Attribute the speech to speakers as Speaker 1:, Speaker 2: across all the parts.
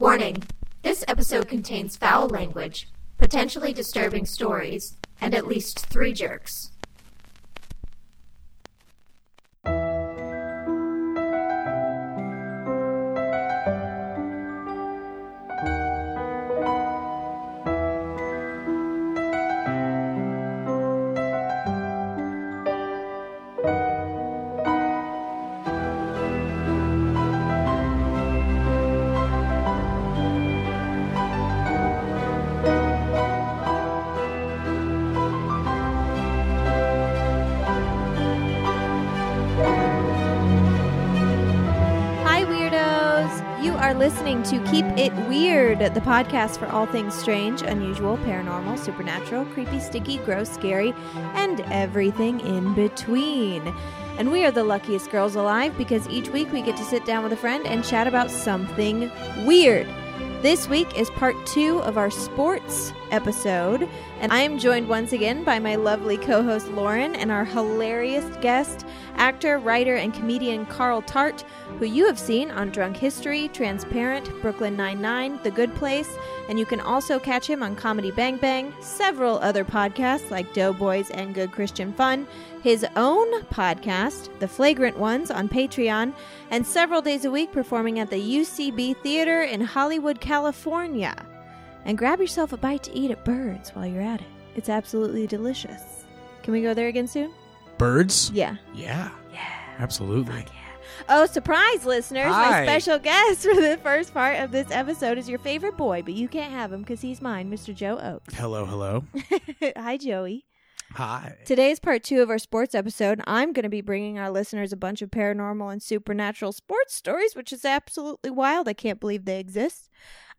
Speaker 1: Warning this episode contains foul language, potentially disturbing stories, and at least three jerks.
Speaker 2: The podcast for all things strange, unusual, paranormal, supernatural, creepy, sticky, gross, scary, and everything in between. And we are the luckiest girls alive because each week we get to sit down with a friend and chat about something weird. This week is part two of our sports episode, and I am joined once again by my lovely co host Lauren and our hilarious guest, actor, writer, and comedian Carl Tart, who you have seen on Drunk History, Transparent, Brooklyn Nine-Nine, The Good Place, and you can also catch him on Comedy Bang Bang, several other podcasts like Doughboys and Good Christian Fun, his own podcast, The Flagrant Ones, on Patreon, and several days a week performing at the UCB Theater in Hollywood, California. And grab yourself a bite to eat at Birds while you're at it. It's absolutely delicious. Can we go there again soon?
Speaker 3: Birds?
Speaker 2: Yeah.
Speaker 3: Yeah.
Speaker 2: Yeah.
Speaker 3: Absolutely.
Speaker 2: Oh, surprise, listeners! My special guest for the first part of this episode is your favorite boy, but you can't have him because he's mine, Mr. Joe Oakes.
Speaker 3: Hello, hello.
Speaker 2: Hi, Joey.
Speaker 3: Hi.
Speaker 2: Today is part two of our sports episode. I'm going to be bringing our listeners a bunch of paranormal and supernatural sports stories, which is absolutely wild. I can't believe they exist.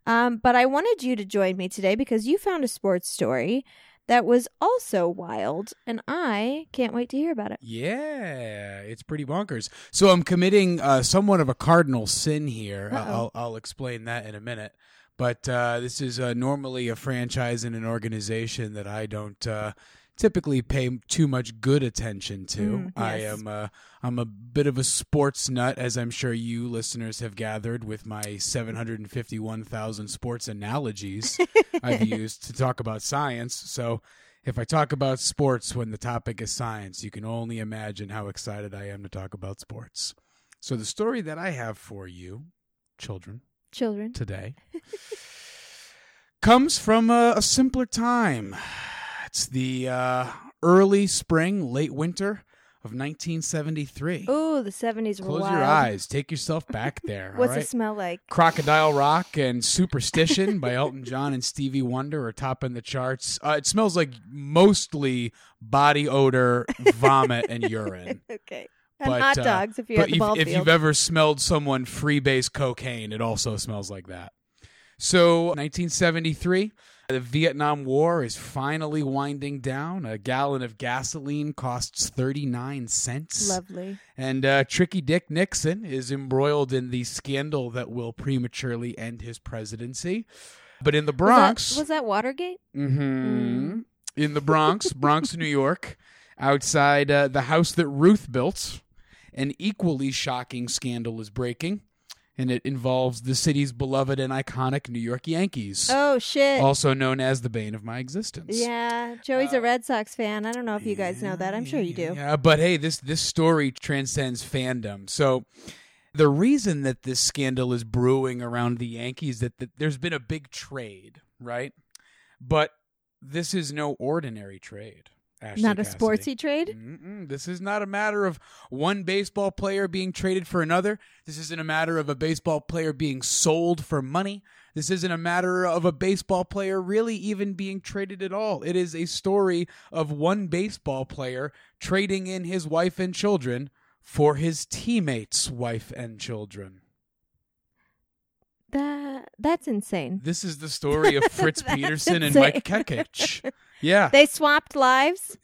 Speaker 2: Um, but I wanted you to join me today because you found a sports story that was also wild, and I can't wait to hear about it.
Speaker 3: Yeah, it's pretty bonkers. So I'm committing uh, somewhat of a cardinal sin here. Uh, I'll, I'll explain that in a minute. But uh, this is uh, normally a franchise and an organization that I don't uh, typically pay too much good attention to.
Speaker 2: Mm,
Speaker 3: I am uh, I'm a bit of a sports nut, as I'm sure you listeners have gathered with my 751,000 sports analogies I've used to talk about science. So if I talk about sports when the topic is science, you can only imagine how excited I am to talk about sports. So the story that I have for you, children,
Speaker 2: Children.
Speaker 3: today comes from a, a simpler time. It's the uh, early spring, late winter of 1973.
Speaker 2: Oh, the 70s were
Speaker 3: Close
Speaker 2: wild.
Speaker 3: your eyes. Take yourself back there.
Speaker 2: What's
Speaker 3: right?
Speaker 2: it smell like?
Speaker 3: Crocodile Rock and Superstition by Elton John and Stevie Wonder are topping the charts. Uh, it smells like mostly body odor, vomit, and urine.
Speaker 2: okay. And
Speaker 3: But,
Speaker 2: hot
Speaker 3: uh,
Speaker 2: dogs if you're at the
Speaker 3: if,
Speaker 2: ball
Speaker 3: if
Speaker 2: field.
Speaker 3: you've ever smelled someone freebase cocaine, it also smells like that. So, 1973, the Vietnam War is finally winding down. A gallon of gasoline costs 39 cents.
Speaker 2: Lovely.
Speaker 3: And uh, Tricky Dick Nixon is embroiled in the scandal that will prematurely end his presidency. But in the Bronx,
Speaker 2: Was that, was that Watergate?
Speaker 3: Mhm. in the Bronx, Bronx, New York, outside uh, the house that Ruth built, an equally shocking scandal is breaking, and it involves the city's beloved and iconic New York Yankees,
Speaker 2: Oh, shit.
Speaker 3: also known as the bane of my existence.
Speaker 2: yeah. Joey's a uh, Red Sox fan. I don't know if you guys know that. I'm sure you do.
Speaker 3: Yeah, but hey, this this story transcends fandom. So the reason that this scandal is brewing around the Yankees that, that there's been a big trade, right? But this is no ordinary trade. Ashley
Speaker 2: Not a
Speaker 3: Cassidy.
Speaker 2: sportsy trade?
Speaker 3: Mm-mm. This is not a matter of one baseball player being traded for another. This isn't a matter of a baseball player being sold for money. This isn't a matter of a baseball player really even being traded at all. It is a story of one baseball player trading in his wife and children for his teammates' wife and children.
Speaker 2: That That's insane.
Speaker 3: This is the story of Fritz Peterson and. Mike Kekich. Yeah.
Speaker 2: They swapped lives?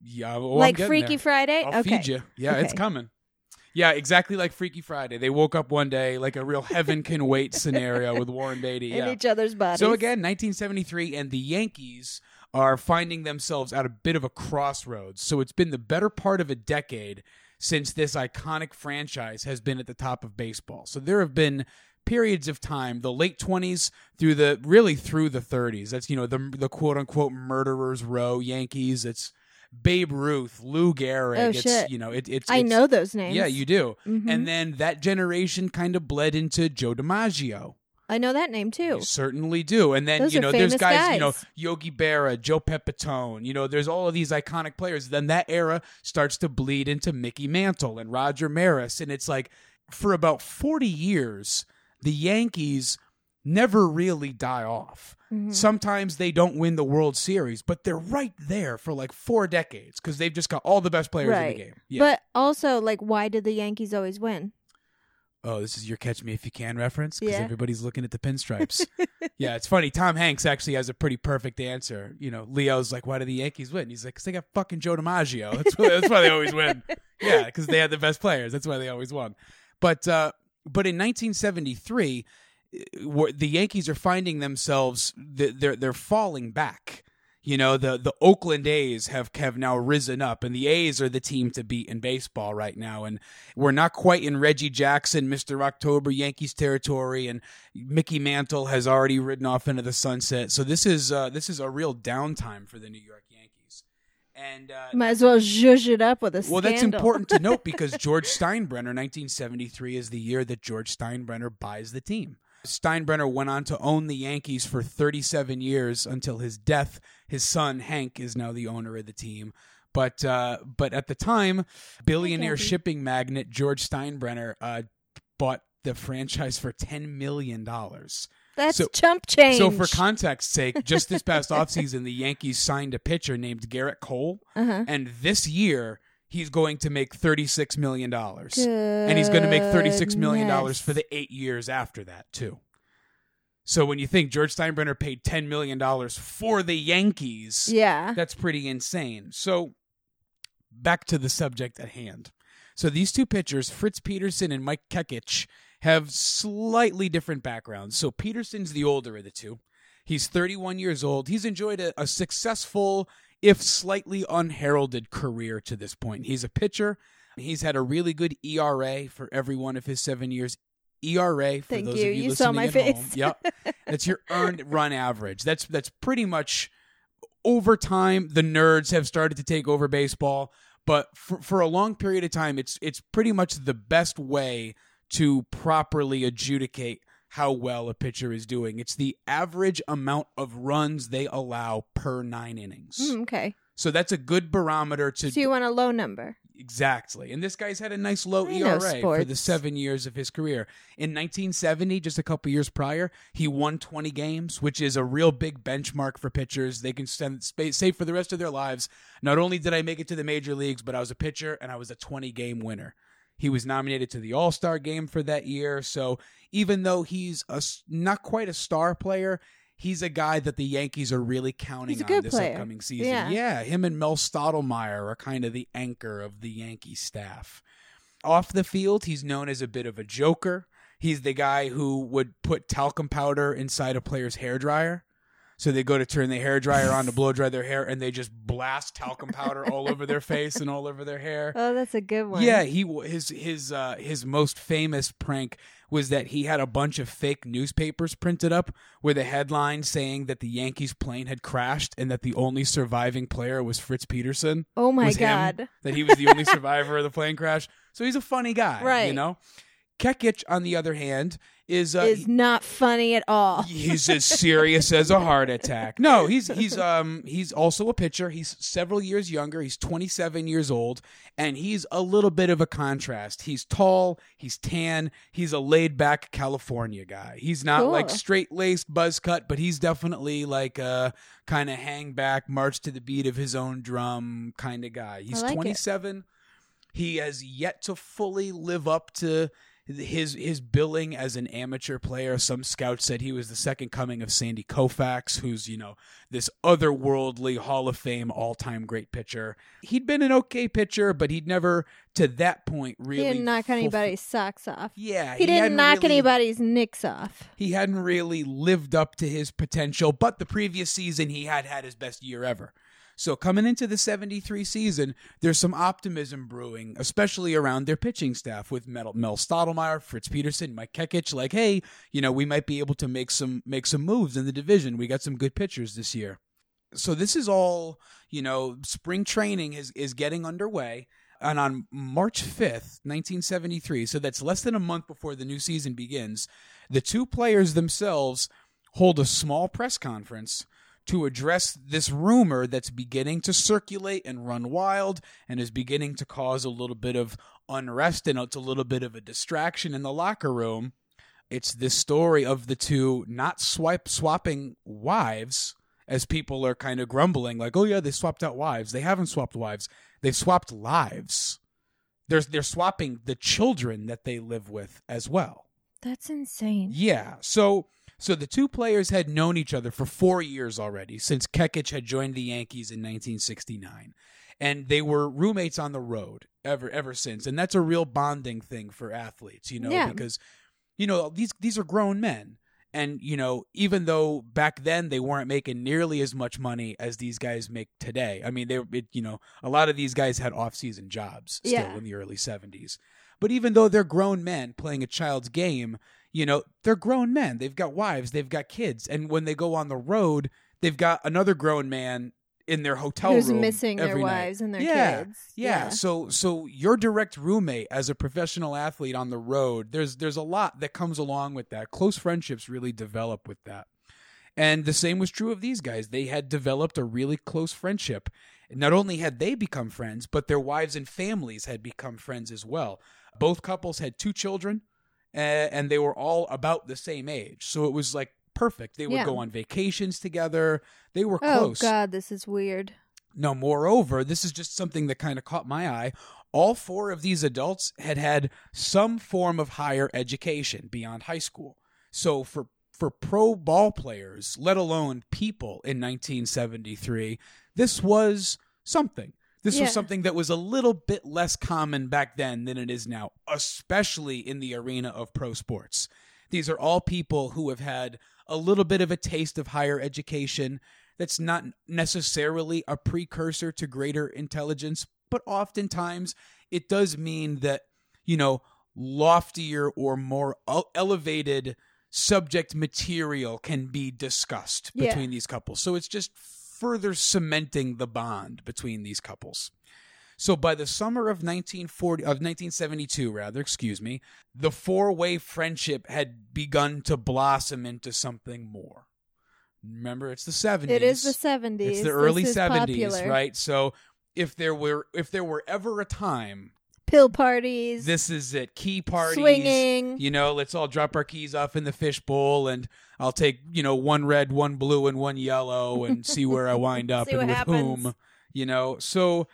Speaker 3: yeah well,
Speaker 2: like Freaky
Speaker 3: there.
Speaker 2: Friday?
Speaker 3: I'll
Speaker 2: okay.
Speaker 3: feed you. Yeah, it's coming. Yeah, exactly like Freaky Friday. They woke up one day like a real heaven can wait scenario with Warren Beatty.
Speaker 2: In
Speaker 3: Yeah.
Speaker 2: each other's bodies.
Speaker 3: So again, 1973, and the Yankees are finding themselves at a bit of a crossroads. So it's been the better part of a decade since this iconic franchise has been at the top of baseball. So there have been periods of time, the late 20s through the really through the 30s. That's you know the the quote unquote murderers row Yankees. It's Babe Ruth, Lou Gehrig.
Speaker 2: Oh,
Speaker 3: it's
Speaker 2: shit.
Speaker 3: you know it, it's
Speaker 2: I
Speaker 3: it's-
Speaker 2: know those names.
Speaker 3: Yeah, you do.
Speaker 2: Mhm.
Speaker 3: And then that generation kind of bled into Joe DiMaggio.
Speaker 2: I know that name too.
Speaker 3: You certainly do. And then,
Speaker 2: Those
Speaker 3: you know, there's
Speaker 2: famous
Speaker 3: guys, you know. Yogi Berra, Joe Pepitone, you know, there's all of these iconic players. Then that era starts to bleed into Mickey Mantle and Roger Maris. And it's like for about 40 years, the Yankees never really die off.
Speaker 2: Mhm.
Speaker 3: Sometimes they don't win the World Series, but they're right there for like four decades because they've just got all the best players
Speaker 2: Right.
Speaker 3: in the game. Yeah.
Speaker 2: But also, like, why did the Yankees always win?
Speaker 3: Oh, this is your catch me if you can reference because
Speaker 2: Yeah.
Speaker 3: everybody's looking at the pinstripes. yeah, it's funny. Tom Hanks actually has a pretty perfect answer. You know, Leo's like, "Why do the Yankees win?" He's like, "Cause they got fucking Joe DiMaggio. That's why, that's why they always win. Yeah, because they had the best players. That's why they always won." But uh, but in 1973, uh, the Yankees are finding themselves they're they're falling back. You know, the the Oakland A's have have now risen up, and the A's are the team to beat in baseball right now. And we're not quite in Reggie Jackson, Mister October Yankees territory, and Mickey Mantle has already ridden off into the sunset. So this is uh, this is a real downtime for the New York Yankees. And uh,
Speaker 2: Might as well zhuzh it up with a
Speaker 3: well, that's important to note because George Steinbrenner, 1973, is the year that George Steinbrenner buys the team. Steinbrenner went on to own the Yankees for 37 years until his death. His son Hank is now the owner of the team. But uh, but at the time, billionaire shipping magnate George Steinbrenner uh, bought the franchise for 10 million dollars.
Speaker 2: That's
Speaker 3: So-
Speaker 2: chump change.
Speaker 3: So for context's sake, just this past offseason, the Yankees signed a pitcher named Gerrit Cole
Speaker 2: uh-huh.
Speaker 3: and this year he's going to make thirty-six million dollars, and he's going to make thirty-six million dollars for the eight years after that too. So when you think George Steinbrenner paid ten million dollars for the Yankees,
Speaker 2: Yeah.
Speaker 3: that's pretty insane. So back to the subject at hand. So these two pitchers, Fritz Peterson and Mike Kekich, have slightly different backgrounds. So Peterson's the older of the two. He's 31 years old. He's enjoyed a, a successful, if slightly unheralded, career to this point. He's a pitcher. He's had a really good ERA for every one of his seven years. ERA for
Speaker 2: Thank
Speaker 3: those
Speaker 2: you.
Speaker 3: of you,
Speaker 2: You
Speaker 3: listening
Speaker 2: saw my
Speaker 3: at
Speaker 2: face.
Speaker 3: home. Yep, that's your earned run average. That's that's pretty much over time. The nerds have started to take over baseball, but for, for a long period of time, it's it's pretty much the best way to properly adjudicate how well a pitcher is doing. It's the average amount of runs they allow per nine innings.
Speaker 2: Mm, okay.
Speaker 3: So that's a good barometer to
Speaker 2: So you want a low number.
Speaker 3: Exactly. And this guy's had a nice low
Speaker 2: I
Speaker 3: ERA for the seven years of his career. In 1970, just a couple years prior, he won 20 games, which is a real big benchmark for pitchers. They can spa- say for the rest of their lives, not only did I make it to the major leagues, but I was a pitcher and I was a 20 game winner. He was nominated to the All Star game for that year. So even though he's a, not quite a star player, he's a guy that the Yankees are really counting on this
Speaker 2: player.
Speaker 3: upcoming season.
Speaker 2: Yeah.
Speaker 3: yeah, him and Mel Stottlemyre are kind of the anchor of the Yankee staff. Off the field, he's known as a bit of a joker. He's the guy who would put talcum powder inside a player's hair dryer. So they go to turn the hair dryer on to blow dry their hair, and they just blast talcum powder all over their face and all over their hair.
Speaker 2: Oh, that's a good one.
Speaker 3: Yeah, he his his uh, his most famous prank was that he had a bunch of fake newspapers printed up with a headline saying that the Yankees plane had crashed and that the only surviving player was Fritz Peterson.
Speaker 2: Oh my
Speaker 3: was him,
Speaker 2: god.
Speaker 3: that he was the only survivor of the plane crash. So he's a funny guy,
Speaker 2: Right.
Speaker 3: You know, Kekich, on the other hand, is uh,
Speaker 2: is not funny at all.
Speaker 3: he's as serious as a heart attack. No, he's he's um he's also a pitcher. He's several years younger. He's 27 years old and he's a little bit of a contrast. He's tall, he's tan, he's a laid-back California guy. He's not
Speaker 2: Cool.
Speaker 3: like straight-laced buzz cut, but he's definitely like a kind of hang back, march to the beat of his own drum kind of guy. He's
Speaker 2: like it.
Speaker 3: 27. He has yet to fully live up to his his billing as an amateur player. Some scouts said he was the second coming of Sandy Koufax, who's you know this otherworldly Hall of Fame all time great pitcher. He'd been an okay pitcher, but he'd never to that point really
Speaker 2: he didn't knock
Speaker 3: fulf-
Speaker 2: anybody's socks off.
Speaker 3: Yeah,
Speaker 2: He, didn't
Speaker 3: hadn't
Speaker 2: knock
Speaker 3: really-
Speaker 2: anybody's nicks off.
Speaker 3: He hadn't really lived up to his potential, but the previous season he had had his best year ever. So coming into the 73 season, there's some optimism brewing, especially around their pitching staff with Mel, Mel Stottlemyre, Fritz Peterson, Mike Kekich. Like, hey, you know, we might be able to make some make some moves in the division. We got some good pitchers this year. So this is all, you know, spring training is is getting underway. And on March 5th, 1973, so that's less than a month before the new season begins, the two players themselves hold a small press conference to address this rumor that's beginning to circulate and run wild and is beginning to cause a little bit of unrest and it's a little bit of a distraction in the locker room. It's this story of the two not swipe swapping wives as people are kind of grumbling like, "Oh yeah, they swapped out wives." They haven't swapped wives. They've swapped lives. They're they're swapping the children that they live with as well.
Speaker 2: That's insane.
Speaker 3: Yeah. So so the two players had known each other for four years already since Kekich had joined the Yankees in 1969, and they were roommates on the road ever ever since. And that's a real bonding thing for athletes, you know,
Speaker 2: Yeah.
Speaker 3: because you know these these are grown men. And you know, even though back then they weren't making nearly as much money as these guys make today. I mean, they it, you know, a lot of these guys had off-season jobs still
Speaker 2: Yeah.
Speaker 3: in the early 70s. But even though they're grown men playing a child's game, you know, they're grown men. They've got wives, they've got kids, and when they go on the road, they've got another grown man in their hotel room.
Speaker 2: Who's
Speaker 3: room
Speaker 2: missing their
Speaker 3: night.
Speaker 2: wives and their
Speaker 3: yeah,
Speaker 2: kids.
Speaker 3: Yeah. yeah. So so your direct roommate as a professional athlete on the road, there's there's a lot that comes along with that. Close friendships really develop with that. And the same was true of these guys. They had developed a really close friendship. Not only had they become friends, but their wives and families had become friends as well. Both couples had two children, and they were all about the same age. So it was like perfect. They would
Speaker 2: Yeah.
Speaker 3: go on vacations together. They were
Speaker 2: Oh
Speaker 3: close.
Speaker 2: Oh god, this is weird.
Speaker 3: Now, moreover, this is just something that kind of caught my eye. All four of these adults had had some form of higher education beyond high school. So for for pro ball players, let alone people in 1973, this was something. This
Speaker 2: Yeah.
Speaker 3: was something that was a little bit less common back then than it is now, especially in the arena of pro sports. These are all people who have had a little bit of a taste of higher education that's not necessarily a precursor to greater intelligence, but oftentimes it does mean that, you know, loftier or more elevated subject material can be discussed
Speaker 2: Yeah.
Speaker 3: between these couples. So it's just further cementing the bond between these couples. So by the summer of 1940 of 1972 rather, excuse me, the four-way friendship had begun to blossom into something more. Remember, it's the 70s.
Speaker 2: It is the seventies.
Speaker 3: It's the early 70s,
Speaker 2: popular.
Speaker 3: right? So if there were if there were ever a time,
Speaker 2: Pill parties.
Speaker 3: this is it. Key parties,
Speaker 2: Swinging.
Speaker 3: You know, let's all drop our keys off in the fishbowl, and I'll take you know one red, one blue, and one yellow, and see where I wind up and with
Speaker 2: happens.
Speaker 3: whom. You know, so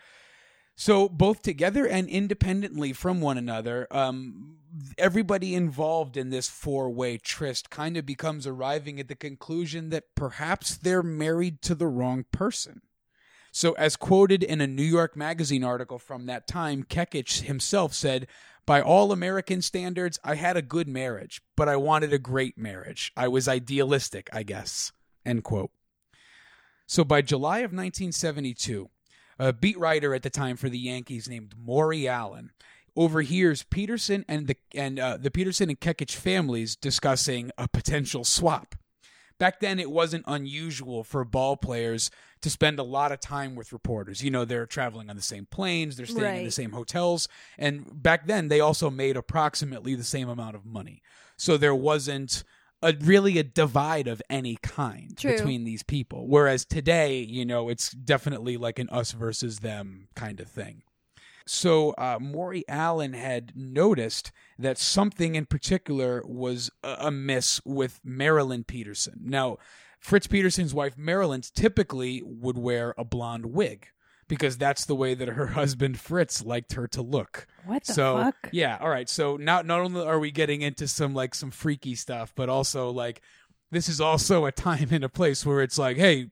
Speaker 3: so both together and independently from one another, um, everybody involved in this four-way tryst kind of becomes arriving at the conclusion that perhaps they're married to the wrong person. So, as quoted in a New York Magazine article from that time, Kekich himself said, By all American standards, I had a good marriage, but I wanted a great marriage. I was idealistic, I guess. End quote. So, by July of 1972, a beat writer at the time for the Yankees named Maury Allen overhears Peterson and the and uh, the Peterson and Kekich families discussing a potential swap. Back then, it wasn't unusual for ball players to spend a lot of time with reporters. You know, they're traveling on the same planes, they're staying in the same hotels, and back then they also made approximately the same amount of money. So there wasn't a really a divide of any kind
Speaker 2: True.
Speaker 3: between these people. Whereas today, you know, it's definitely like an us versus them kind of thing. So uh, Maury Allen had noticed that something in particular was uh, amiss with Marilyn Peterson. Now, Fritz Peterson's wife Marilyn typically would wear a blonde wig because that's the way that her husband Fritz liked her to look.
Speaker 2: What the
Speaker 3: so
Speaker 2: fuck?
Speaker 3: yeah, all right. So now not only are we getting into some like some freaky stuff, but also like this is also a time and a place where it's like, hey,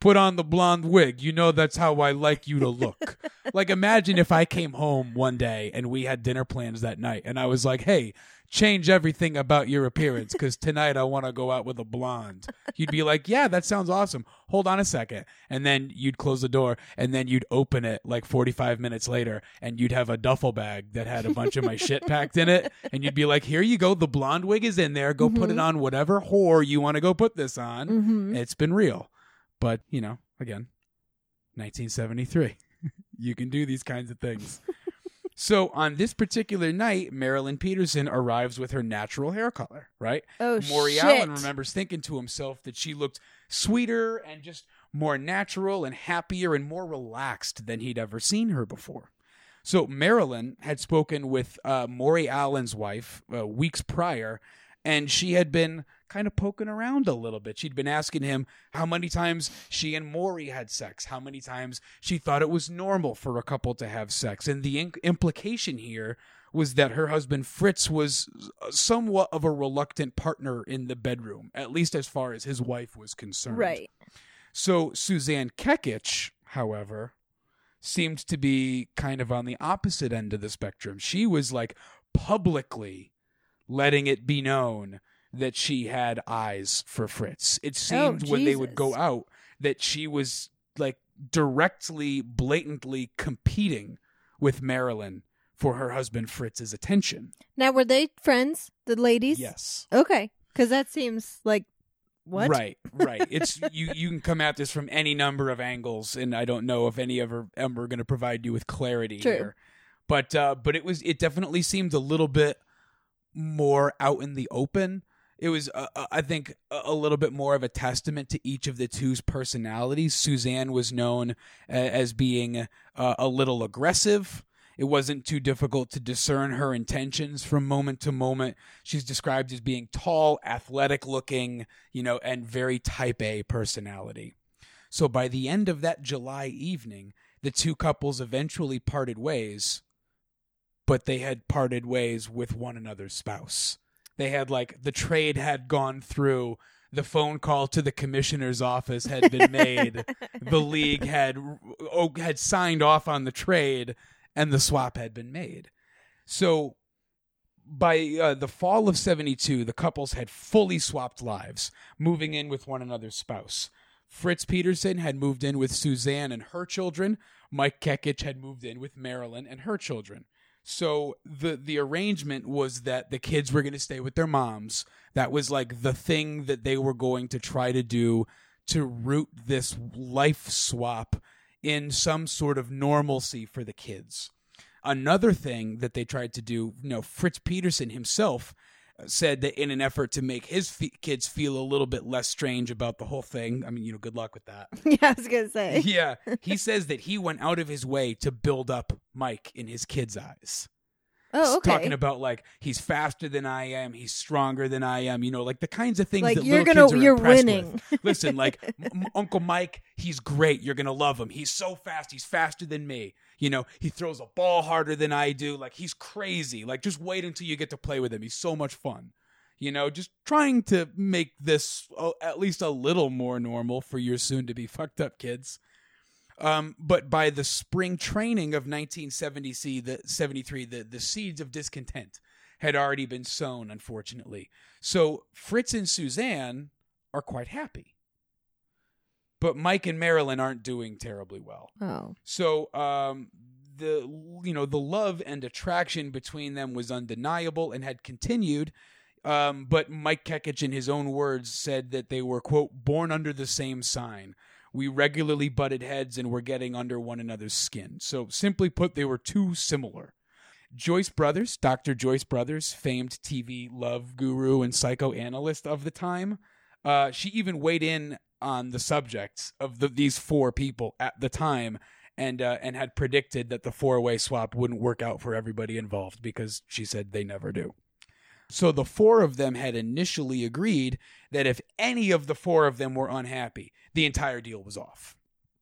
Speaker 3: put on the blonde wig. You know that's how I like you to look. like imagine if I came home one day and we had dinner plans that night and I was like, "Hey, change everything about your appearance because tonight I want to go out with a blonde. You'd be like, yeah, that sounds awesome. Hold on a second. And then you'd close the door and then you'd open it like 45 minutes later and you'd have a duffel bag that had a bunch of my shit packed in it. And you'd be like, here you go. The blonde wig is in there. Go put it on whatever whore you want to go put this on.
Speaker 2: Mm-hmm.
Speaker 3: It's been real. But, you know, again, 1973. you can do these kinds of things. so on this particular night, Marilyn Peterson arrives with her natural hair color, right?
Speaker 2: Oh,
Speaker 3: Maury
Speaker 2: shit.
Speaker 3: Allen remembers thinking to himself that she looked sweeter and just more natural and happier and more relaxed than he'd ever seen her before. So Marilyn had spoken with uh, Maury Allen's wife uh, weeks prior, and she had been kind of poking around a little bit. She'd been asking him how many times she and Maury had sex, how many times she thought it was normal for a couple to have sex, and the in- implication here was that her husband Fritz was somewhat of a reluctant partner in the bedroom, at least as far as his wife was concerned.
Speaker 2: Right.
Speaker 3: So Suzanne Kekich, however, seemed to be kind of on the opposite end of the spectrum. She was like publicly letting it be known that she had eyes for Fritz. It seemed when they would go
Speaker 2: Oh,
Speaker 3: out that she was like directly, blatantly competing with Marilyn for her husband Fritz's attention.
Speaker 2: Now, were they friends, the ladies?
Speaker 3: Yes.
Speaker 2: Okay. Because that seems like what?
Speaker 3: Right, right. It's you. You can come at this from any number of angles, and I don't know if any of them are going to provide you with clarity
Speaker 2: True.
Speaker 3: here. But uh, but it was it definitely seemed a little bit more out in the open. It was, uh, uh, I think, a little bit more of a testament to each of the two's personalities. Suzanne was known as being uh, a little aggressive. It wasn't too difficult to discern her intentions from moment to moment. She's described as being tall, athletic looking, you know, and very type A personality. So by the end of that July evening, the two couples eventually parted ways, but they had parted ways with one another's spouse. They had like the trade had gone through, the phone call to the commissioner's office had been made, the league had oh, had signed off on the trade, and the swap had been made. So by uh, the fall of 72, the couples had fully swapped lives, moving in with one another's spouse. Fritz Peterson had moved in with Suzanne and her children. Mike Kekich had moved in with Marilyn and her children. So the the arrangement was that the kids were going to stay with their moms. That was like the thing that they were going to try to do to root this life swap in some sort of normalcy for the kids. Another thing that they tried to do, you know, Fritz Peterson himself said that in an effort to make his fe- kids feel a little bit less strange about the whole thing. I mean, you know, good luck with that.
Speaker 2: yeah, I was gonna say.
Speaker 3: yeah, he says that he went out of his way to build up Mike in his kids' eyes.
Speaker 2: Oh, okay.
Speaker 3: Talking about like he's faster than I am, he's stronger than I am. You know, like the kinds of things
Speaker 2: like
Speaker 3: that
Speaker 2: you're
Speaker 3: little
Speaker 2: gonna,
Speaker 3: kids are
Speaker 2: you're
Speaker 3: impressed
Speaker 2: winning.
Speaker 3: with. Listen, like M- Uncle Mike, he's great. You're gonna love him. He's so fast. He's faster than me. You know, he throws a ball harder than I do. Like he's crazy. Like just wait until you get to play with him. He's so much fun. You know, just trying to make this uh, at least a little more normal for your soon to be fucked up kids. Um, but by the spring training of 1970, the 73, the, the seeds of discontent had already been sown, unfortunately. So Fritz and Suzanne are quite happy. But Mike and Marilyn aren't doing terribly well.
Speaker 2: oh,
Speaker 3: So um, the you know the love and attraction between them was undeniable and had continued. Um, but Mike Kekich, in his own words, said that they were quote born under the same sign. We regularly butted heads and were getting under one another's skin. So simply put, they were too similar. Joyce Brothers, Dr. Joyce Brothers, famed TV love guru and psychoanalyst of the time, uh, she even weighed in on the subjects of the, these four people at the time and uh, and had predicted that the four way swap wouldn't work out for everybody involved because she said they never do. So the four of them had initially agreed that if any of the four of them were unhappy, the entire deal was off.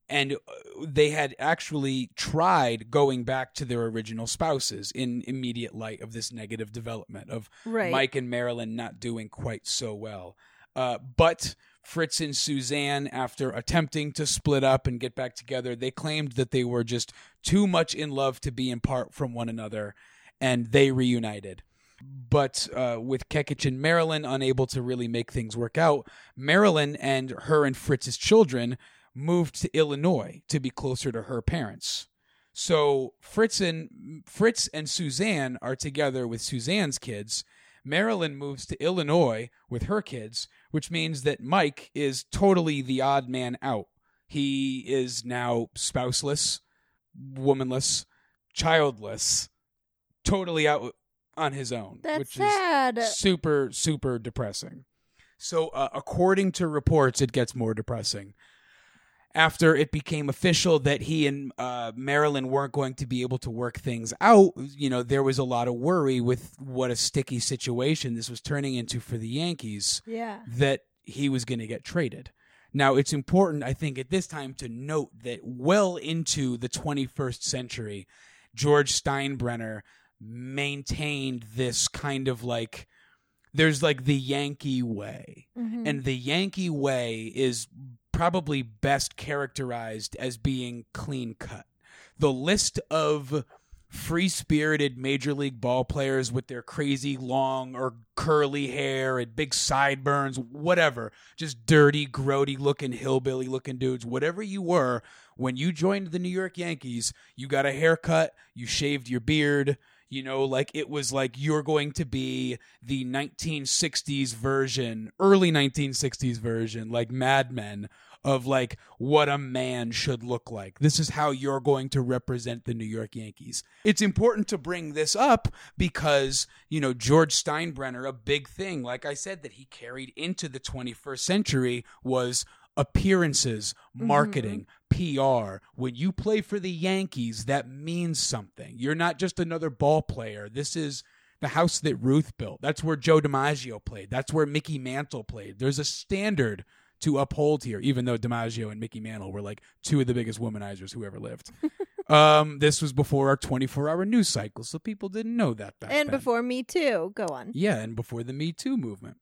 Speaker 3: And uh, they had actually tried going back to their original spouses in immediate light of this negative development of
Speaker 2: right.
Speaker 3: Mike and Marilyn not doing quite so well. Uh, but Fritz and Suzanne, after attempting to split up and get back together, they claimed that they were just too much in love to be apart from one another, and they reunited. But uh, with Kekich and Marilyn unable to really make things work out, Marilyn and her and Fritz's children moved to Illinois to be closer to her parents. So Fritz and Fritz and Suzanne are together with Suzanne's kids. Marilyn moves to Illinois with her kids, which means that Mike is totally the odd man out. He is now spouseless, womanless, childless, totally out on his own,
Speaker 2: That's
Speaker 3: which
Speaker 2: sad.
Speaker 3: is super super depressing. So, uh, according to reports, it gets more depressing. After it became official that he and uh, Marilyn weren't going to be able to work things out, you know, there was a lot of worry with what a sticky situation this was turning into for the Yankees
Speaker 2: yeah.
Speaker 3: that he was going to get traded. Now, it's important, I think, at this time to note that well into the 21st century, George Steinbrenner maintained this kind of like there's like the Yankee way.
Speaker 2: Mhm.
Speaker 3: And the Yankee way is probably best characterized as being clean cut. The list of free spirited major league ball players with their crazy long or curly hair and big sideburns, whatever, just dirty, grody looking, hillbilly looking dudes, whatever you were, when you joined the New York Yankees, you got a haircut, you shaved your beard, you know, like it was like you're going to be the 1960s version, early 1960s version, like Mad Men of like what a man should look like. This is how you're going to represent the New York Yankees. It's important to bring this up because, you know, George Steinbrenner, a big thing, like I said, that he carried into the 21st century was appearances, marketing, PR. When you play for the Yankees, that means something. You're not just another ball player. This is the house that Ruth built. That's where Joe DiMaggio played. That's where Mickey Mantle played. There's a standard to uphold here, even though DiMaggio and Mickey Mantle were like two of the biggest womanizers who ever lived. um, this was before our 24 hour news cycle, so people didn't know that back
Speaker 2: and
Speaker 3: then.
Speaker 2: before me too. Go on.
Speaker 3: Yeah, and before the Me Too movement.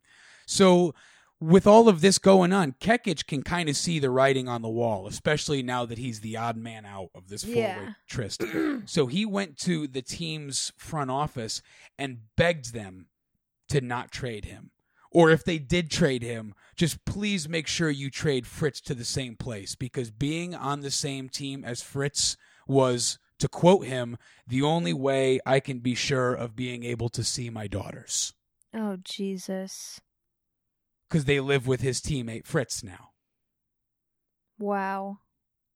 Speaker 3: So, with all of this going on, Kekich can kind of see the writing on the wall, especially now that he's the odd man out of this four-way
Speaker 2: Yeah.
Speaker 3: tryst. so he went to the team's front office and begged them to not trade him. Or if they did trade him, just please make sure you trade Fritz to the same place because being on the same team as Fritz was, to quote him, the only way I can be sure of being able to see my daughters
Speaker 2: Oh Jesus!
Speaker 3: Because they live with his teammate Fritz now.
Speaker 2: Wow.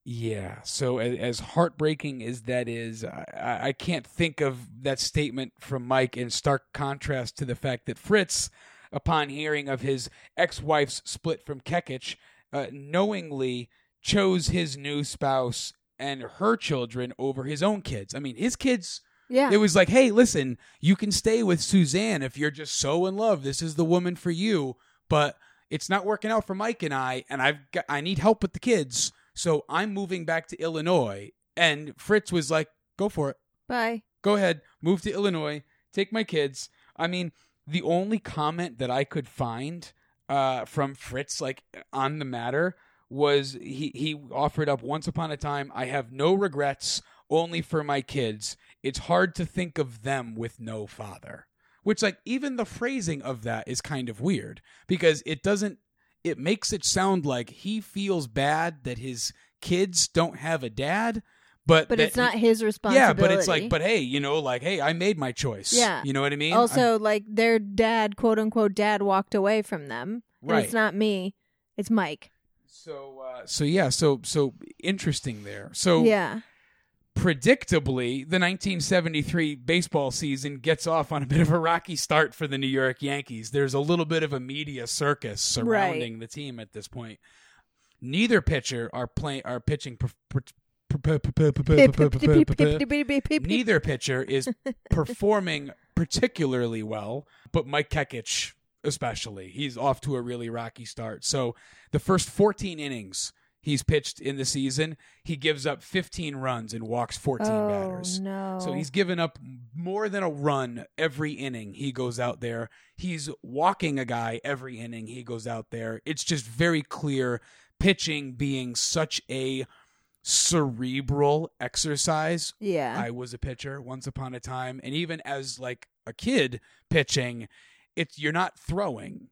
Speaker 3: Yeah. So as, as heartbreaking as that is, I, I- I can't think of that statement from Mike in stark contrast to the fact that Fritz, upon hearing of his ex-wife's split from Kekich, uh, knowingly chose his new spouse and her children over his own kids. I mean, his kids.
Speaker 2: Yeah.
Speaker 3: It was like, hey, listen, you can stay with Suzanne if you're just so in love. This is the woman for you, but it's not working out for Mike and I, and I've got I need help with the kids, so I'm moving back to Illinois. And Fritz was like, go for it.
Speaker 2: Bye.
Speaker 3: Go ahead, move to Illinois, take my kids. I mean, the only comment that I could find uh, from Fritz, like on the matter, was he he offered up once upon a time. I have no regrets, only for my kids. It's hard to think of them with no father. Which, like, even the phrasing of that is kind of weird because it doesn't. It makes it sound like he feels bad that his kids don't have a dad, but
Speaker 2: But
Speaker 3: that
Speaker 2: it's not his responsibility.
Speaker 3: yeah, but it's like, but hey, you know, like, hey, I made my choice.
Speaker 2: Yeah.
Speaker 3: you know what I mean.
Speaker 2: also like their dad, quote unquote, dad walked away from them. And
Speaker 3: Right.
Speaker 2: it's not me. It's Mike.
Speaker 3: so, uh, so yeah, so so interesting there. So
Speaker 2: yeah
Speaker 3: predictably, the 1973 baseball season gets off on a bit of a rocky start for the New York Yankees. There's a little bit of a media circus surrounding right. the team at this point. Neither pitcher are playing are pitching Neither pitcher is performing particularly well, but Mike Kekich especially. He's off to a really rocky start. So the first 14 innings he's pitched in the season, he gives up 15 runs and walks 14
Speaker 2: oh
Speaker 3: batters.
Speaker 2: no.
Speaker 3: So he's given up more than a run every inning he goes out there. He's walking a guy every inning he goes out there. It's just very clear pitching being such a cerebral exercise
Speaker 2: yeah.
Speaker 3: I was a pitcher once upon a time, and even as like a kid pitching, it's you're not throwing,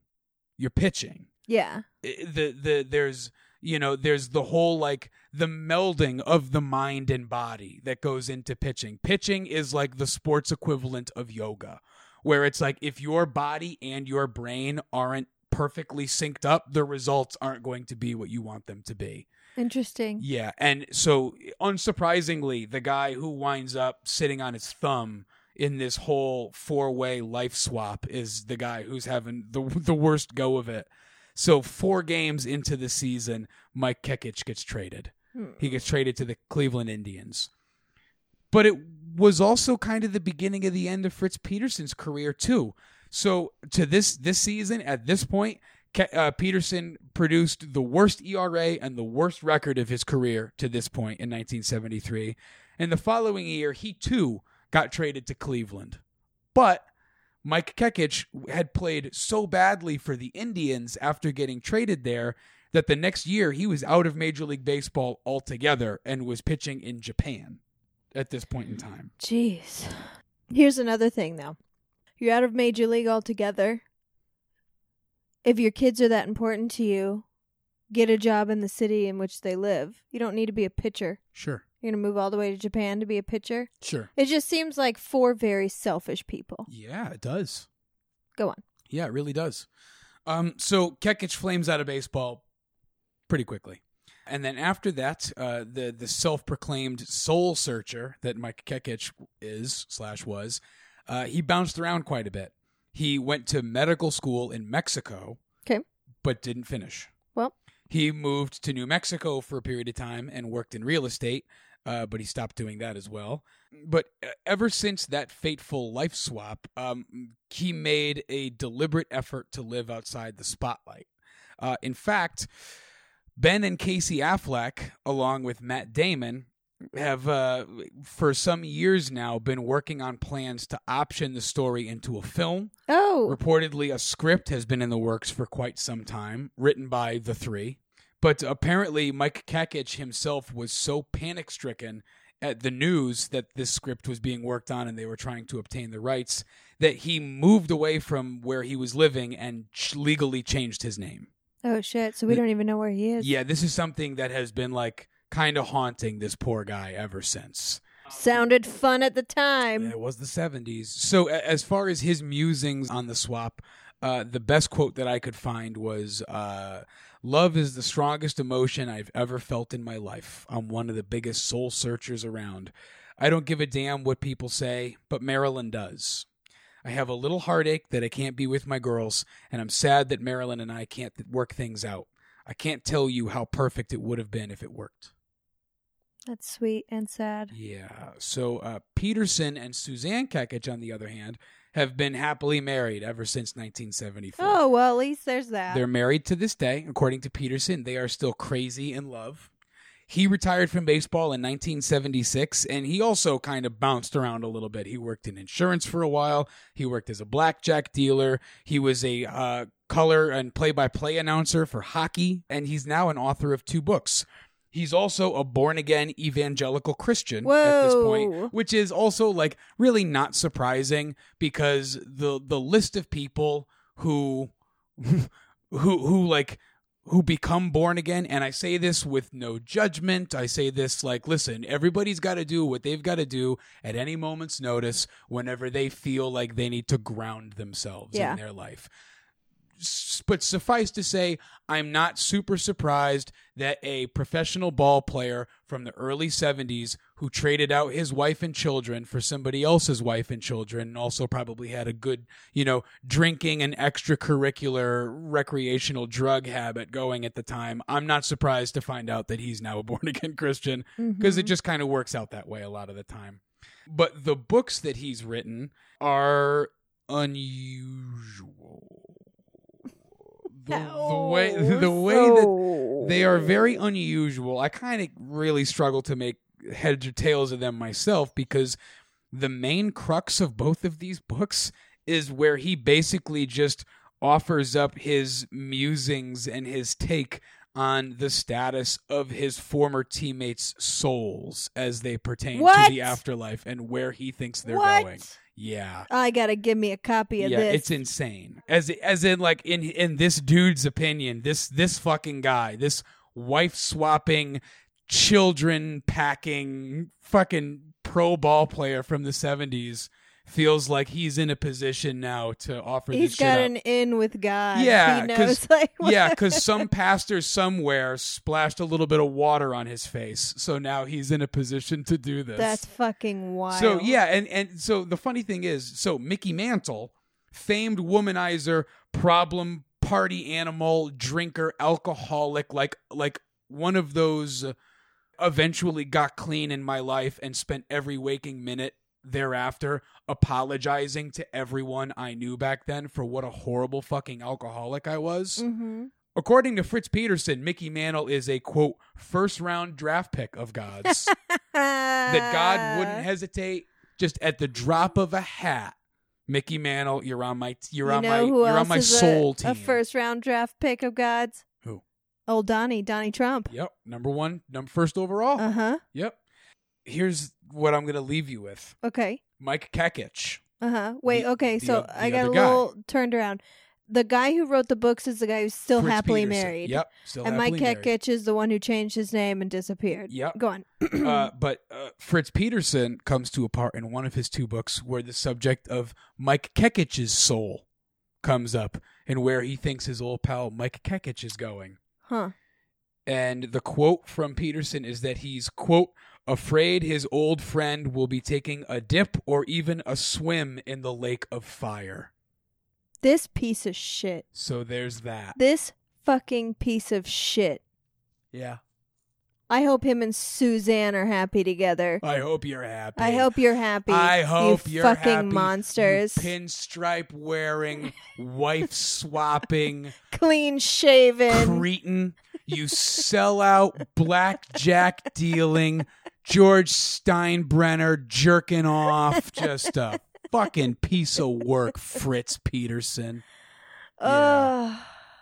Speaker 3: you're pitching.
Speaker 2: Yeah.
Speaker 3: The the there's you know there's the whole like the melding of the mind and body that goes into pitching. Pitching is like the sports equivalent of yoga, where it's like if your body and your brain aren't perfectly synced up, the results aren't going to be what you want them to be.
Speaker 2: Interesting.
Speaker 3: Yeah, and so unsurprisingly, the guy who winds up sitting on his thumb in this whole four-way life swap is the guy who's having the the worst go of it. So four games into the season, Mike Kekich gets traded.
Speaker 2: Hmm.
Speaker 3: He gets traded to the Cleveland Indians. But it was also kind of the beginning of the end of Fritz Peterson's career too. So to this this season, at this point, Ke- uh, Peterson produced the worst ERA and the worst record of his career to this point in 1973. And the following year, he too got traded to Cleveland. But Mike Kekich had played so badly for the Indians after getting traded there that the next year he was out of Major League Baseball altogether and was pitching in Japan at this point in time.
Speaker 2: Jeez. Here's another thing, though. You're out of Major League altogether. If your kids are that important to you, get a job in the city in which they live. You don't need to be a pitcher.
Speaker 3: Sure.
Speaker 2: You're going to move all the way to Japan to be a pitcher.
Speaker 3: Sure.
Speaker 2: It just seems like four very selfish people.
Speaker 3: Yeah, it does.
Speaker 2: Go on.
Speaker 3: Yeah, it really does. Um, so Kekich flames out of baseball pretty quickly. And then after that, uh, the the self proclaimed soul searcher that Mike Kekich is slash was, uh, he bounced around quite a bit. He went to medical school in Mexico,
Speaker 2: Okay.
Speaker 3: but didn't finish.
Speaker 2: Well,
Speaker 3: He moved to New Mexico for a period of time and worked in real estate, uh, but he stopped doing that as well. But uh, ever since that fateful life swap, um, he made a deliberate effort to live outside the spotlight. Uh, in fact, Ben and Casey Affleck, along with Matt Damon, have uh, for some years now been working on plans to option the story into a film.
Speaker 2: oh,
Speaker 3: Reportedly, a script has been in the works for quite some time, written by the three. But apparently, Mike Kekich himself was so panic stricken at the news that this script was being worked on and they were trying to obtain the rights that he moved away from where he was living and ch- legally changed his name.
Speaker 2: oh shit. So we don't even know where he is.
Speaker 3: Yeah, this is something that has been like kind of haunting this poor guy ever since.
Speaker 2: Sounded fun at the time.
Speaker 3: It was the 70s. So, a- as far as his musings on the swap, uh, the best quote that I could find was uh, Love is the strongest emotion I've ever felt in my life. I'm one of the biggest soul searchers around. I don't give a damn what people say, but Marilyn does. I have a little heartache that I can't be with my girls, and I'm sad that Marilyn and I can't th- work things out. I can't tell you how perfect it would have been if it worked.
Speaker 2: That's sweet and sad.
Speaker 3: Yeah. So uh, Peterson and Suzanne Kekich, on the other hand, have been happily married ever since 1974.
Speaker 2: Oh, well, at least there's that.
Speaker 3: They're married to this day. According to Peterson, they are still crazy in love. He retired from baseball in 1976, and he also kind of bounced around a little bit. He worked in insurance for a while. He worked as a blackjack dealer. He was a uh, color and play-by-play announcer for hockey, and he's now an author of two books. He's also a born again evangelical Christian at this point, which is also like really not surprising because the the list of people who who who like who become born again and I say this with no judgment. I say this like listen, everybody's got to do what they've got to do at any moment's notice whenever they feel like they need to ground themselves
Speaker 2: Yeah.
Speaker 3: in their life but suffice to say, I'm not super surprised that a professional ball player from the early 70s who traded out his wife and children for somebody else's wife and children and also probably had a good, you know, drinking and extracurricular recreational drug habit going at the time. I'm not surprised to find out that he's now a born again Christian because it
Speaker 2: Mhm.
Speaker 3: just kind of works out that way a lot of the time. But the books that he's written are unusual. The, the oh, way the way that they are very unusual. I kind of really struggle to make heads or tails of them myself because the main crux of both of these books is where he basically just offers up his musings and his take on the status of his former teammates' souls as they pertain
Speaker 2: What?
Speaker 3: to the afterlife and where he thinks they're
Speaker 2: what?
Speaker 3: going. Yeah.
Speaker 2: I gotta give me a copy of
Speaker 3: yeah,
Speaker 2: this.
Speaker 3: it's insane. As as in like in in this dude's opinion, this this fucking guy, this wife swapping, children packing, fucking pro ball player from the seventies feels like he's in a position now to offer
Speaker 2: He's
Speaker 3: this
Speaker 2: got an in with God.
Speaker 3: Yeah,
Speaker 2: he
Speaker 3: 'cause-
Speaker 2: knows like.
Speaker 3: Yeah, because some pastor somewhere splashed a little bit of water on his face, so now he's in a position to do this.
Speaker 2: that's fucking wild.
Speaker 3: So yeah, and and so the funny thing is, so Mickey Mantle, famed womanizer, problem party animal, drinker, alcoholic, like like one of those uh, eventually got clean in my life and spent every waking minute thereafter apologizing to everyone I knew back then for what a horrible fucking alcoholic I was.
Speaker 2: Mm-hmm.
Speaker 3: According to Fritz Peterson, Mickey Mantle is a quote first round draft pick of God's that God wouldn't hesitate just at the drop of a hat. Mickey Mantle, you're on my you're
Speaker 2: you
Speaker 3: on my you're on my
Speaker 2: is a-
Speaker 3: soul
Speaker 2: a, first round draft pick of God's?
Speaker 3: Who?
Speaker 2: Old Donnie, Donnie Trump.
Speaker 3: Yep, number one, number first overall.
Speaker 2: Uh huh.
Speaker 3: Yep. Here's what I'm gonna leave you with:
Speaker 2: Okay.
Speaker 3: Mike Kekich.
Speaker 2: Uh huh. Wait.
Speaker 3: The-
Speaker 2: okay.
Speaker 3: the
Speaker 2: so
Speaker 3: oth-
Speaker 2: I got a
Speaker 3: other guy.
Speaker 2: little turned around. The guy who wrote the books is the guy who's still
Speaker 3: Fritz
Speaker 2: happily
Speaker 3: Peterson.
Speaker 2: married.
Speaker 3: Yep, still
Speaker 2: And Mike
Speaker 3: married.
Speaker 2: Kekich is the one who changed his name and disappeared.
Speaker 3: Yep.
Speaker 2: Go on.
Speaker 3: uh, but uh, Fritz Peterson comes to a part in one of his two books where the subject of Mike Kekich's soul comes up and where he thinks his old pal Mike Kekich is going.
Speaker 2: Huh.
Speaker 3: And the quote from Peterson is that he's, quote, afraid his old friend will be taking a dip or even a swim in the lake of fire.
Speaker 2: This piece of shit.
Speaker 3: So there's that.
Speaker 2: This fucking piece of shit.
Speaker 3: Yeah.
Speaker 2: I hope him and Suzanne are happy together.
Speaker 3: I hope you're happy.
Speaker 2: I hope you're happy.
Speaker 3: I hope
Speaker 2: you
Speaker 3: you're
Speaker 2: fucking
Speaker 3: happy,
Speaker 2: monsters.
Speaker 3: You pinstripe wearing, wife swapping,
Speaker 2: Clean shaven.
Speaker 3: cretin. You sell out, blackjack dealing, George Steinbrenner jerking off. Just a fucking piece of work, Fritz Peterson.
Speaker 2: Ugh.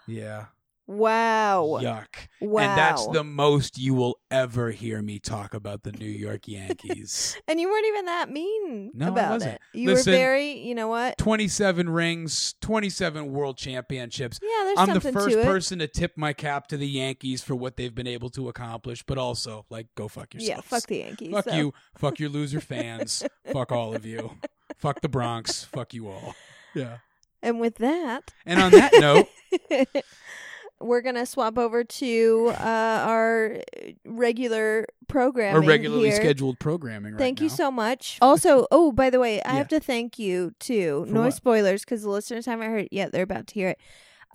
Speaker 3: Yeah.
Speaker 2: Wow.
Speaker 3: Yuck.
Speaker 2: Wow.
Speaker 3: And that's the most you will ever hear me talk about the New York Yankees.
Speaker 2: And you weren't even that mean
Speaker 3: No,
Speaker 2: about it. You
Speaker 3: Listen-
Speaker 2: were very, you know what?
Speaker 3: 27 rings, 27 world championships.
Speaker 2: Yeah, there's
Speaker 3: I'm the first
Speaker 2: to
Speaker 3: person to tip my cap to the Yankees for what they've been able to accomplish, but also, like, go fuck yourself.
Speaker 2: Yeah, fuck the Yankees.
Speaker 3: Fuck
Speaker 2: so.
Speaker 3: you. Fuck your loser fans. fuck all of you. Fuck the Bronx. Fuck you all. Yeah.
Speaker 2: And with that,
Speaker 3: And on that note,
Speaker 2: we're gonna swap over to uh, our regular programming.
Speaker 3: a regularly
Speaker 2: here.
Speaker 3: scheduled programming right
Speaker 2: Thank you so much. Also, oh, by the way, I
Speaker 3: Yeah.
Speaker 2: have to thank you too.
Speaker 3: For
Speaker 2: no
Speaker 3: what?
Speaker 2: spoilers because the listeners haven't heard it yet. They're about to hear it.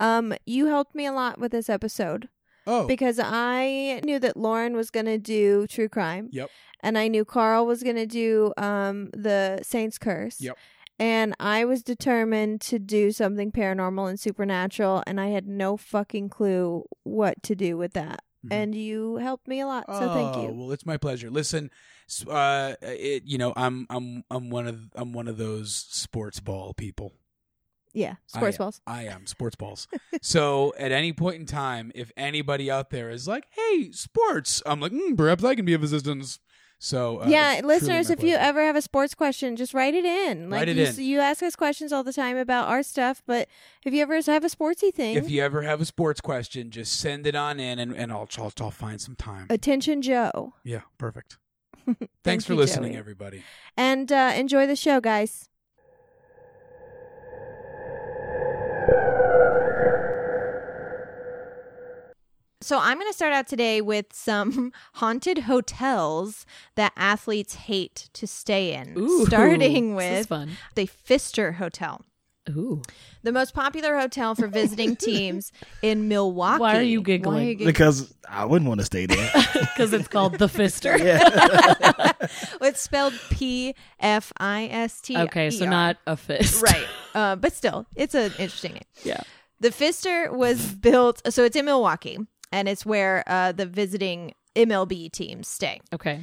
Speaker 2: Um, you helped me a lot with this episode
Speaker 3: Oh.
Speaker 2: because I knew that Lauren was gonna do true crime.
Speaker 3: Yep.
Speaker 2: And I knew Carl was gonna do um the Saint's Curse.
Speaker 3: Yep.
Speaker 2: And I was determined to do something paranormal and supernatural, and I had no fucking clue what to do with that.
Speaker 3: Mhm.
Speaker 2: And you helped me a lot, so thank
Speaker 3: Oh,
Speaker 2: you.
Speaker 3: Well, it's my pleasure. Listen, uh, it, you know, I'm I'm I'm one of I'm one of those sports ball people.
Speaker 2: Yeah, sports
Speaker 3: I,
Speaker 2: balls.
Speaker 3: I am sports balls. so at any point in time, if anybody out there is like, "Hey, sports," I'm like, mm, perhaps I can be of assistance. So uh,
Speaker 2: yeah, listeners, if you ever have a sports question, just write it in. Like
Speaker 3: Write it
Speaker 2: you,
Speaker 3: in.
Speaker 2: you ask us questions all the time about our stuff, but if you ever have a sportsy thing,
Speaker 3: if you ever have a sports question, just send it on in, and, and I'll, I'll I'll find some time.
Speaker 2: attention, Joe.
Speaker 3: yeah, perfect.
Speaker 2: Thank
Speaker 3: Thanks for
Speaker 2: you,
Speaker 3: listening,
Speaker 2: Joey.
Speaker 3: everybody.
Speaker 2: And uh, enjoy the show, guys. So I'm going to start out today with some haunted hotels that athletes hate to stay in.
Speaker 4: Ooh,
Speaker 2: starting with
Speaker 4: fun.
Speaker 2: the Pfister Hotel,
Speaker 4: Ooh.
Speaker 2: the most popular hotel for visiting teams in Milwaukee.
Speaker 4: Why are you giggling?
Speaker 2: are you giggling?
Speaker 5: because I wouldn't want to stay there.
Speaker 4: Because it's called the Fister.
Speaker 2: Well, it's spelled P F I S T.
Speaker 4: Okay, so
Speaker 2: R.
Speaker 4: not a fist.
Speaker 2: right, uh, but still, it's an interesting name.
Speaker 4: Yeah.
Speaker 2: The Pfister was built, so it's in Milwaukee, and it's where uh, the visiting MLB teams stay.
Speaker 4: Okay.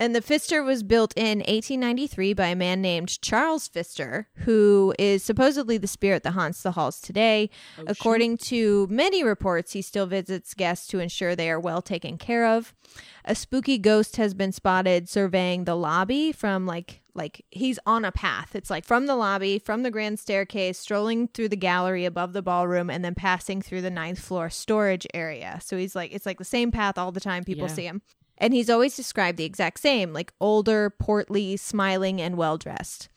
Speaker 2: And the Pfister was built in 1893 by a man named Charles Pfister, who is supposedly the spirit that haunts the halls today. Oh, According to many reports, he still visits guests to ensure they are well taken care of. A spooky ghost has been spotted surveying the lobby from like like he's on a path. It's like from the lobby, from the grand staircase, strolling through the gallery above the ballroom, and then passing through the ninth floor storage area. So he's like it's like the same path all the time. People
Speaker 4: Yeah.
Speaker 2: see him. And he's always described the exact same, like older, portly, smiling, and well dressed.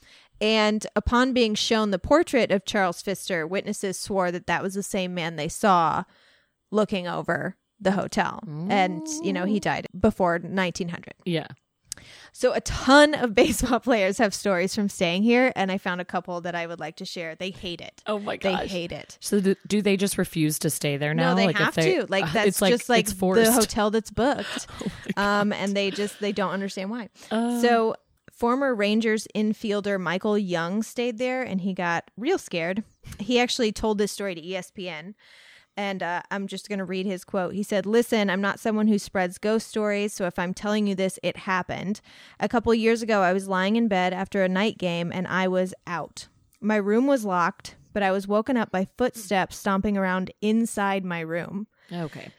Speaker 2: And upon being shown the portrait of Charles Pfister, witnesses swore that that was the same man they saw looking over the hotel. And, you know, he died before 1900.
Speaker 4: Yeah.
Speaker 2: So a ton of baseball players have stories from staying here. And I found a couple that I would like to share. They hate it.
Speaker 4: Oh my
Speaker 2: They hate it.
Speaker 4: So do, do they just refuse to stay there now?
Speaker 2: No, they
Speaker 4: Like, if
Speaker 2: have to. Like that's
Speaker 4: it's
Speaker 2: just like
Speaker 4: it's
Speaker 2: the hotel that's booked.
Speaker 4: Oh
Speaker 2: um, and they just they don't understand why.
Speaker 4: Uh,
Speaker 2: so former Rangers infielder Michael Young stayed there, and he got real scared. He actually told this story to ESPN. And uh, I'm just going to read his quote. He said, Listen, I'm not someone who spreads ghost stories, so if I'm telling you this, it happened. A couple years ago, I was lying in bed after a night game and I was out. My room was locked, but I was woken up by footsteps stomping around inside my room.
Speaker 4: okay.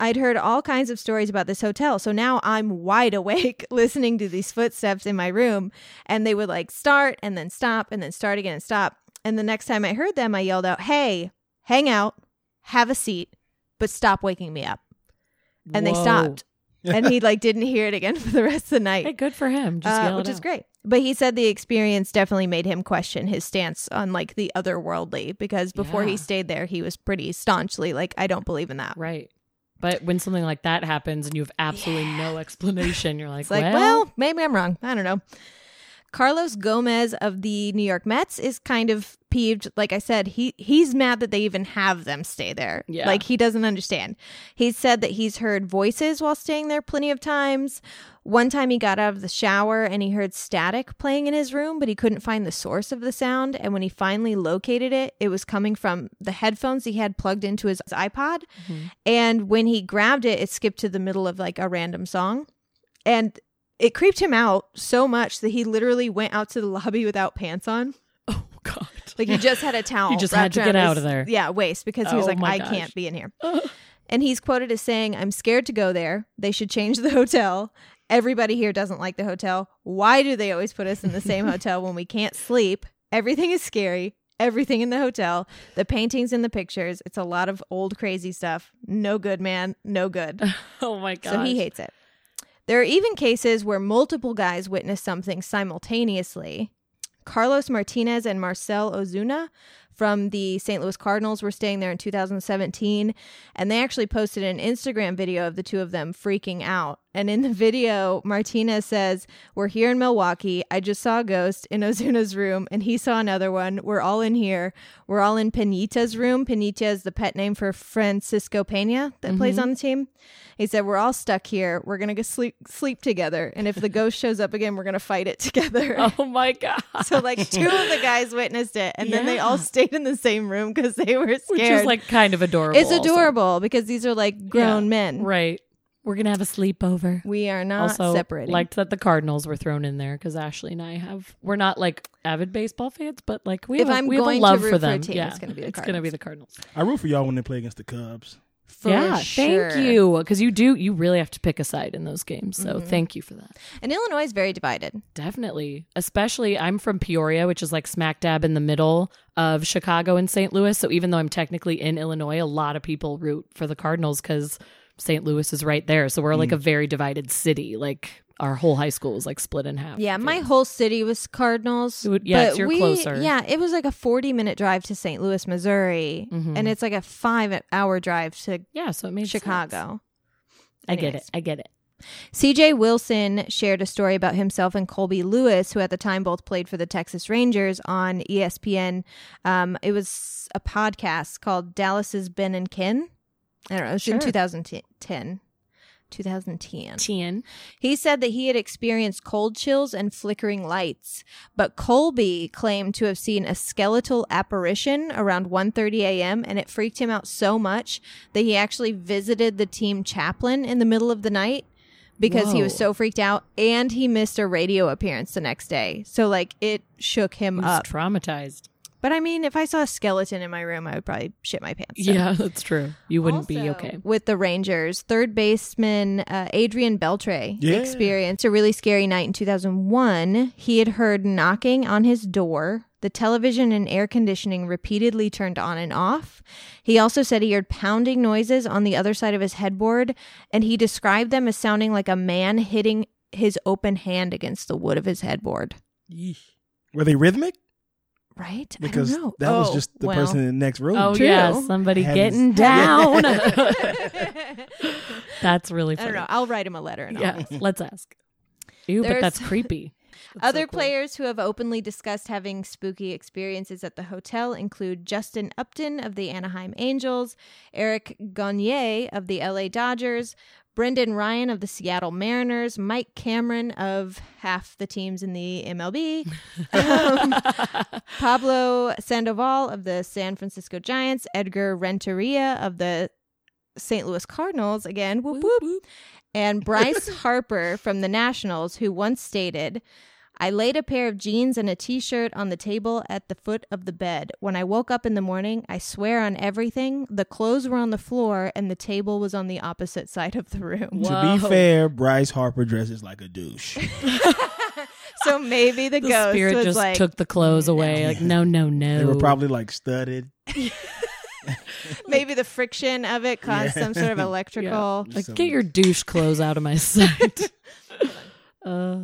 Speaker 2: I'd heard all kinds of stories about this hotel, so now I'm wide awake listening to these footsteps in my room, and they would like start and then stop and then start again and stop. And the next time I heard them, I yelled out, Hey, hang out, have a seat, but stop waking me up. And they stopped. and he like didn't hear it again for the rest of the night
Speaker 4: Hey, good for him. Just
Speaker 2: uh, which is
Speaker 4: out.
Speaker 2: great. But he said the experience definitely made him question his stance on like the otherworldly because before he stayed there, he was pretty staunchly like, I don't believe in that.
Speaker 4: Right. But when something like that happens and you have absolutely no explanation, you're like,
Speaker 2: It's like,
Speaker 4: well,
Speaker 2: maybe I'm wrong. I don't know. Carlos Gomez of the New York Mets is kind of peeved. Like I said, he he's mad that they even have them stay there.
Speaker 4: Yeah.
Speaker 2: Like he doesn't understand. He said that he's heard voices while staying there plenty of times. One time he got out of the shower and he heard static playing in his room, but he couldn't find the source of the sound. And when he finally located it, it was coming from the headphones he had plugged into his iPod. Mm-hmm. And when he grabbed it, it skipped to the middle of like a random song. And it creeped him out so much that he literally went out to the lobby without pants on.
Speaker 4: oh God.
Speaker 2: Like he just had a towel.
Speaker 4: He
Speaker 2: just
Speaker 4: had to get out of there.
Speaker 2: Yeah, waste because he was
Speaker 4: Oh
Speaker 2: like, I
Speaker 4: gosh.
Speaker 2: can't be in here. and he's quoted as saying, I'm scared to go there. They should change the hotel. Everybody here doesn't like the hotel. Why do they always put us in the same hotel when we can't sleep? Everything is scary. Everything in the hotel, the paintings and the pictures. It's a lot of old crazy stuff. No good, man. No good.
Speaker 4: Oh my God.
Speaker 2: So he hates it. There are even cases where multiple guys witness something simultaneously. Carlos Martinez and Marcel Ozuna from the St. Louis Cardinals were staying there in 2017, and they actually posted an Instagram video of the two of them freaking out. And in the video, Martinez says, We're here in Milwaukee. I just saw a ghost in Ozuna's room, and he saw another one. We're all in here. We're all in Penita's room. Penita is the pet name for Francisco Pena that mm-hmm. plays on the team. He said, "We're all stuck here. We're gonna go sleep sleep together, and if the ghost shows up again, we're gonna fight it together."
Speaker 4: Oh my God.
Speaker 2: So like two of the guys witnessed it, and then they all stayed in the same room because they were scared.
Speaker 4: Which is like kind of adorable.
Speaker 2: it's
Speaker 4: also.
Speaker 2: adorable because these are like grown
Speaker 4: Yeah.
Speaker 2: men.
Speaker 4: Right. We're going to have a sleepover.
Speaker 2: We are not
Speaker 4: also
Speaker 2: separating.
Speaker 4: liked that the Cardinals were thrown in there because Ashley and I have we're not like avid baseball fans, but like we
Speaker 2: If
Speaker 4: have, a-
Speaker 2: I'm
Speaker 4: we have
Speaker 2: going
Speaker 4: a
Speaker 2: to
Speaker 4: love
Speaker 2: root
Speaker 4: for
Speaker 2: for a
Speaker 4: them.
Speaker 2: team,
Speaker 4: yeah,
Speaker 2: it's gonna be the
Speaker 4: it's gonna be
Speaker 2: Cardinals.
Speaker 4: the Cardinals.
Speaker 5: I root for y'all when they play against the Cubs.
Speaker 2: For
Speaker 4: yeah,
Speaker 2: sure.
Speaker 4: thank you because you do you really have to pick a side in those games. So
Speaker 2: Mm-hmm.
Speaker 4: thank you for that.
Speaker 2: And Illinois is very divided.
Speaker 4: Definitely, especially I'm from Peoria, which is like smack dab in the middle of Chicago and St. Louis. So even though I'm technically in Illinois, a lot of people root for the Cardinals because St. Louis is right there. So we're like
Speaker 2: Mm.
Speaker 4: a very divided city. Like our whole high school is like split in half.
Speaker 2: Yeah, my whole city was Cardinals.
Speaker 4: It would- yeah,
Speaker 2: but
Speaker 4: so you're
Speaker 2: we,
Speaker 4: closer.
Speaker 2: Yeah, it was like a 40 minute drive to St. Louis, Missouri,
Speaker 4: Mhm.
Speaker 2: and it's like a five hour drive to
Speaker 4: yeah, so it made sense.
Speaker 2: Chicago.
Speaker 4: I get
Speaker 2: Anyways.
Speaker 4: it. I get it.
Speaker 2: CJ Wilson shared a story about himself and Colby Lewis, who at the time both played for the Texas Rangers on ESPN. Um, it was a podcast called Dallas's Ben and Skin. I don't know. It was
Speaker 4: Sure.
Speaker 2: in 2010. 2010.
Speaker 4: Tien.
Speaker 2: He said that he had experienced cold chills and flickering lights, but Colby claimed to have seen a skeletal apparition around 1:30 a.m. and it freaked him out so much that he actually visited the team chaplain in the middle of the night, because he was so freaked out and he missed a radio appearance the next day. So like it shook him
Speaker 4: He was
Speaker 2: up.
Speaker 4: traumatized.
Speaker 2: But I mean, if I saw a skeleton in my room, I would probably shit my pants. So.
Speaker 4: Yeah, that's true. You wouldn't be okay.
Speaker 2: With the Rangers, third baseman uh, Adrian Beltre
Speaker 5: Yeah.
Speaker 2: experienced a really scary night in 2001. He had heard knocking on his door. The television and air conditioning repeatedly turned on and off. He also said he heard pounding noises on the other side of his headboard, and he described them as sounding like a man hitting his open hand against the wood of his headboard.
Speaker 5: Were they rhythmic?
Speaker 2: Right?
Speaker 5: Because
Speaker 2: I don't know.
Speaker 5: that was
Speaker 2: Oh,
Speaker 5: just the
Speaker 2: well.
Speaker 5: person in the next room.
Speaker 4: Oh
Speaker 2: True.
Speaker 4: yeah, somebody
Speaker 5: Heavens.
Speaker 4: getting down.
Speaker 2: I
Speaker 4: that's really funny.
Speaker 2: don't know. I'll write him a letter and I'll
Speaker 4: Yeah, let's ask. Ew, but that's creepy. That's so
Speaker 2: Other
Speaker 4: cool.
Speaker 2: players who have openly discussed having spooky experiences at the hotel include Justin Upton of the Anaheim Angels, Eric Gagne of the LA Dodgers, Brendan Ryan of the Seattle Mariners, Mike Cameron of half the teams in the MLB, um, Pablo Sandoval of the San Francisco Giants, Edgar Renteria of the St. Louis Cardinals, again, whoop whoop, and Bryce Harper from the Nationals, who once stated, I laid a pair of jeans and a t shirt on the table at the foot of the bed. When I woke up in the morning, I swear on everything, the clothes were on the floor and the table was on the opposite side of the room.
Speaker 5: To be fair, Bryce Harper dresses like a douche.
Speaker 2: So maybe the,
Speaker 4: the
Speaker 2: ghost
Speaker 4: spirit
Speaker 2: was
Speaker 4: just
Speaker 2: like,
Speaker 4: took the clothes away. Like, no, no, no.
Speaker 5: They were probably like studded.
Speaker 2: maybe the friction of it caused
Speaker 5: Yeah.
Speaker 2: some sort of electrical.
Speaker 4: like,
Speaker 5: Some-
Speaker 4: get your douche clothes out of my sight. uh,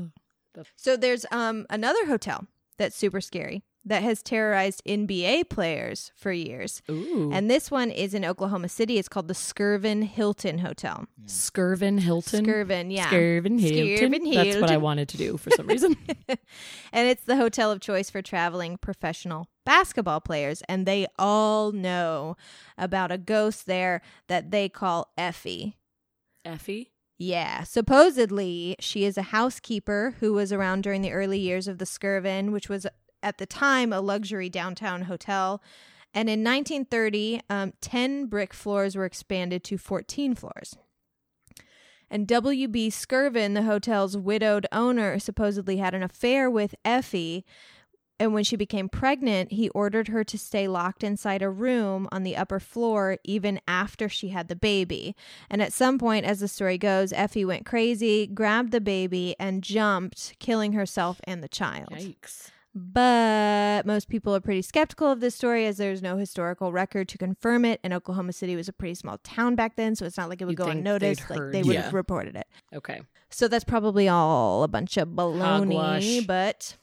Speaker 2: So there's um another hotel that's super scary that has terrorized NBA players for years.
Speaker 4: ooh.
Speaker 2: And this one is in Oklahoma City. It's called the Skirvin Hilton Hotel.
Speaker 4: Skirvin Hilton.
Speaker 2: Skirvin, yeah.
Speaker 4: Skirvin Hilton.
Speaker 2: Skirvin
Speaker 4: That's what I wanted to do for some reason.
Speaker 2: and it's the hotel of choice for traveling professional basketball players. And they all know about a ghost there that they call Effie.
Speaker 4: Effie.
Speaker 2: Yeah, supposedly she is a housekeeper who was around during the early years of the Skirvin, which was at the time a luxury downtown hotel. And in 1930, um, 10 brick floors were expanded to 14 floors. And W.B. Skirvin, the hotel's widowed owner, supposedly had an affair with Effie. And when she became pregnant, he ordered her to stay locked inside a room on the upper floor even after she had the baby. And at some point, as the story goes, Effie went crazy, grabbed the baby, and jumped, killing herself and the child.
Speaker 4: Yikes.
Speaker 2: But most people are pretty skeptical of this story as there's no historical record to confirm it. And Oklahoma City was a pretty small town back then, so it's not like it would
Speaker 4: You'd
Speaker 2: go unnoticed. Like they would
Speaker 4: Yeah.
Speaker 2: have reported it.
Speaker 4: Okay.
Speaker 2: So that's probably all a bunch of baloney,
Speaker 4: Hogwash.
Speaker 2: but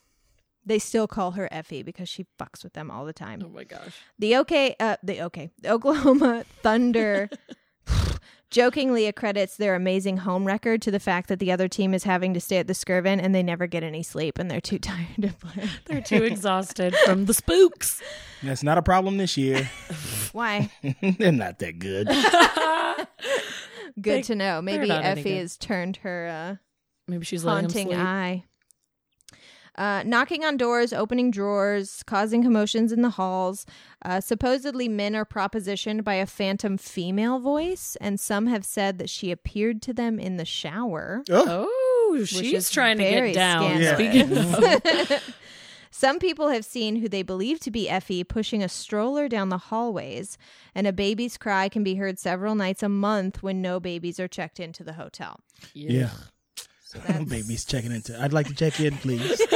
Speaker 2: they still call her Effie because she fucks with them all the time.
Speaker 4: Oh my gosh.
Speaker 2: The OK, uh, the OK, the Oklahoma Thunder jokingly accredits their amazing home record to the fact that the other team is having to stay at the Skirvin and they never get any sleep and they're too tired to play.
Speaker 4: They're too exhausted from the spooks.
Speaker 5: That's not a problem this year.
Speaker 2: Why?
Speaker 5: They're not that good.
Speaker 2: Good
Speaker 4: They-
Speaker 2: to know. Maybe Effie
Speaker 4: good.
Speaker 2: has turned her uh,
Speaker 4: Maybe she's letting
Speaker 2: haunting eye. Uh, knocking on doors, opening drawers, causing commotions in the halls. Uh, supposedly, men are propositioned by a phantom female voice, and some have said that she appeared to them in the shower.
Speaker 5: Oh,
Speaker 4: Oh, she's trying to get down.
Speaker 2: scandalous.
Speaker 4: Speaking
Speaker 2: Some people have seen who they believe to be Effie pushing a stroller down the hallways, and a baby's cry can be heard several nights a month when no babies are checked into the hotel.
Speaker 5: yeah.
Speaker 2: So
Speaker 5: Baby's checking into. I'd like to check in, please.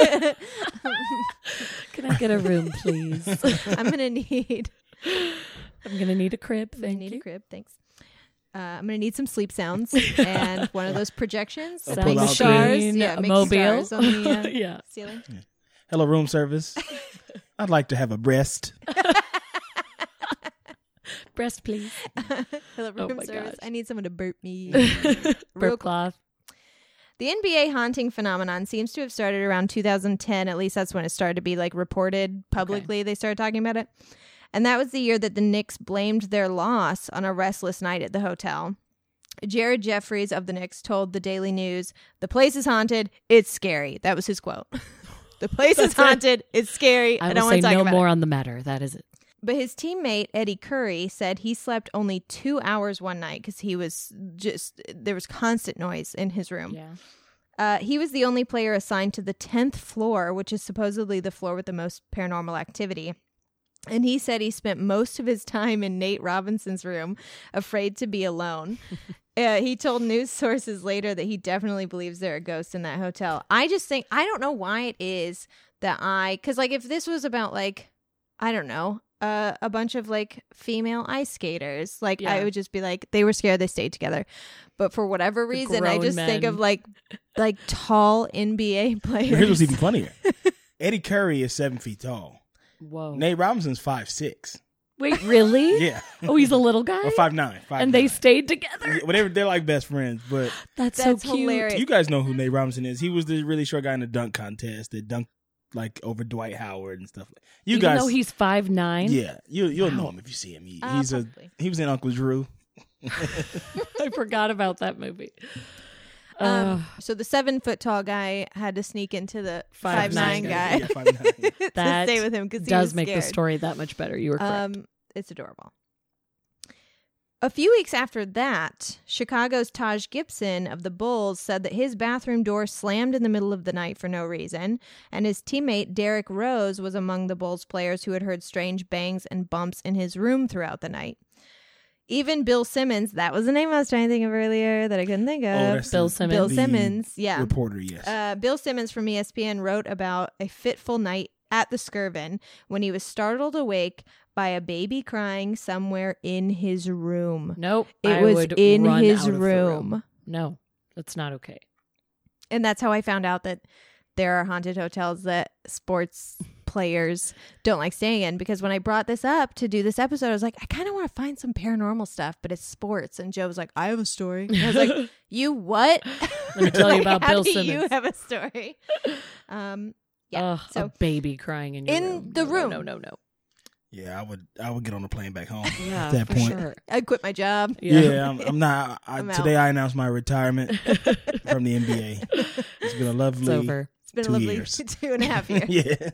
Speaker 4: Can I get a room, please?
Speaker 2: I'm gonna need.
Speaker 4: I'm gonna need a crib.
Speaker 2: I
Speaker 4: Thank
Speaker 2: need
Speaker 4: you.
Speaker 2: a crib. Thanks. Uh, I'm gonna need some sleep sounds and one of those projections.
Speaker 5: A
Speaker 2: that
Speaker 5: pull-out
Speaker 2: stars.
Speaker 4: machine,
Speaker 2: Yeah,
Speaker 4: a
Speaker 2: makes
Speaker 4: mobile.
Speaker 2: stars on the uh,
Speaker 4: yeah.
Speaker 2: ceiling.
Speaker 5: Hello, room service. I'd like to have a breast.
Speaker 4: Breast, please.
Speaker 2: Hello,
Speaker 4: Oh
Speaker 2: room
Speaker 4: my
Speaker 2: service.
Speaker 4: gosh.
Speaker 2: I need someone to burp me. Real
Speaker 4: Burp cloth.
Speaker 2: The NBA haunting phenomenon seems to have started around 2010. At least that's when it started to be like reported publicly. They started talking about it. And that was the year that the Knicks blamed their loss on a restless night at the hotel. Jared Jeffries of the Knicks told the Daily News, "The place is haunted. It's scary." That was his quote. the place is haunted. It's scary. I,
Speaker 4: I
Speaker 2: don't want
Speaker 4: say
Speaker 2: to talk
Speaker 4: no
Speaker 2: about
Speaker 4: more
Speaker 2: it.
Speaker 4: on the matter. That is it.
Speaker 2: But his teammate Eddie Curry said he slept only two hours one night because he was just there was constant noise in his room.
Speaker 4: Yeah.
Speaker 2: Uh, he was the only player assigned to the 10th floor, which is supposedly the floor with the most paranormal activity. And he said he spent most of his time in Nate Robinson's room, afraid to be alone. uh, he told news sources later that he definitely believes there are ghosts in that hotel. I just think, I don't know why it is that I, because like if this was about like, I don't know, uh, a bunch of like female ice skaters. Like I would just be like, they were scared, they stayed together. But for whatever reason, I
Speaker 4: grown
Speaker 2: just think of like like tall NBA players.
Speaker 5: Here's what's even funnier. Eddie Curry is seven feet tall.
Speaker 4: Whoa.
Speaker 5: Nate Robinson's five six.
Speaker 4: Wait, really?
Speaker 5: Yeah,
Speaker 4: Oh, he's a little guy.
Speaker 5: or five nine. Five
Speaker 4: and they
Speaker 5: nine.
Speaker 4: stayed together.
Speaker 5: Yeah, whatever. They're like best friends. But
Speaker 4: That's,
Speaker 2: That's
Speaker 4: so cute.
Speaker 2: hilarious.
Speaker 5: you guys know who Nate Robinson is. He was the really short guy in the dunk contest that dunked like over Dwight Howard and stuff. You
Speaker 4: Even
Speaker 5: guys,
Speaker 4: though he's five nine.
Speaker 5: yeah, you you'll know him if you see him. He,
Speaker 2: Uh,
Speaker 5: he's a he was in Uncle Drew.
Speaker 4: I forgot about that movie. Uh,
Speaker 2: Um, so the seven foot tall guy had to sneak into the
Speaker 4: Five
Speaker 2: five nine
Speaker 4: nine
Speaker 2: guy
Speaker 5: Yeah, five nine.
Speaker 2: to
Speaker 4: That
Speaker 2: stay with him because
Speaker 4: does make the story that much better. You were correct.
Speaker 2: Um, it's adorable. A few weeks after that, Chicago's Taj Gibson of the Bulls said that his bathroom door slammed in the middle of the night for no reason, and his teammate Derrick Rose was among the Bulls players who had heard strange bangs and bumps in his room throughout the night. Even Bill Simmons, that was the name I was trying to think of earlier that I couldn't think
Speaker 5: Oh,
Speaker 2: of.
Speaker 5: that's
Speaker 4: Bill Simmons.
Speaker 2: Bill
Speaker 5: the
Speaker 2: Simmons, yeah.
Speaker 5: reporter. Yes.
Speaker 2: Uh, Bill Simmons from ESPN wrote about a fitful night at the Skirvin when he was startled awake by a baby crying somewhere in his room.
Speaker 4: nope.
Speaker 2: It
Speaker 4: I
Speaker 2: was in his
Speaker 4: the
Speaker 2: room.
Speaker 4: No, that's not okay.
Speaker 2: And that's how I found out that there are haunted hotels that sports players don't like staying in because when I brought this up to do this episode, I was like, I kind of want to find some paranormal stuff, but it's sports. And Joe was like, I have a story. And I was like, You what?
Speaker 4: Let me tell you about Bill
Speaker 2: do You have a story. Um, yeah.
Speaker 4: Ugh,
Speaker 2: so
Speaker 4: a baby crying in your
Speaker 2: in
Speaker 4: room.
Speaker 2: the
Speaker 4: No,
Speaker 2: room.
Speaker 4: No, no, no, no.
Speaker 5: yeah, I would I would get on the plane back home
Speaker 4: Yeah,
Speaker 5: at that
Speaker 4: for
Speaker 5: point.
Speaker 4: sure.
Speaker 2: I quit my job.
Speaker 5: Yeah, I'm, I'm not. I,
Speaker 2: I'm out.
Speaker 5: today I announced my retirement from the NBA. It's been a lovely.
Speaker 4: It's over.
Speaker 2: It's been
Speaker 5: Two
Speaker 2: a lovely
Speaker 5: years.
Speaker 2: two and a half years,
Speaker 5: Yeah.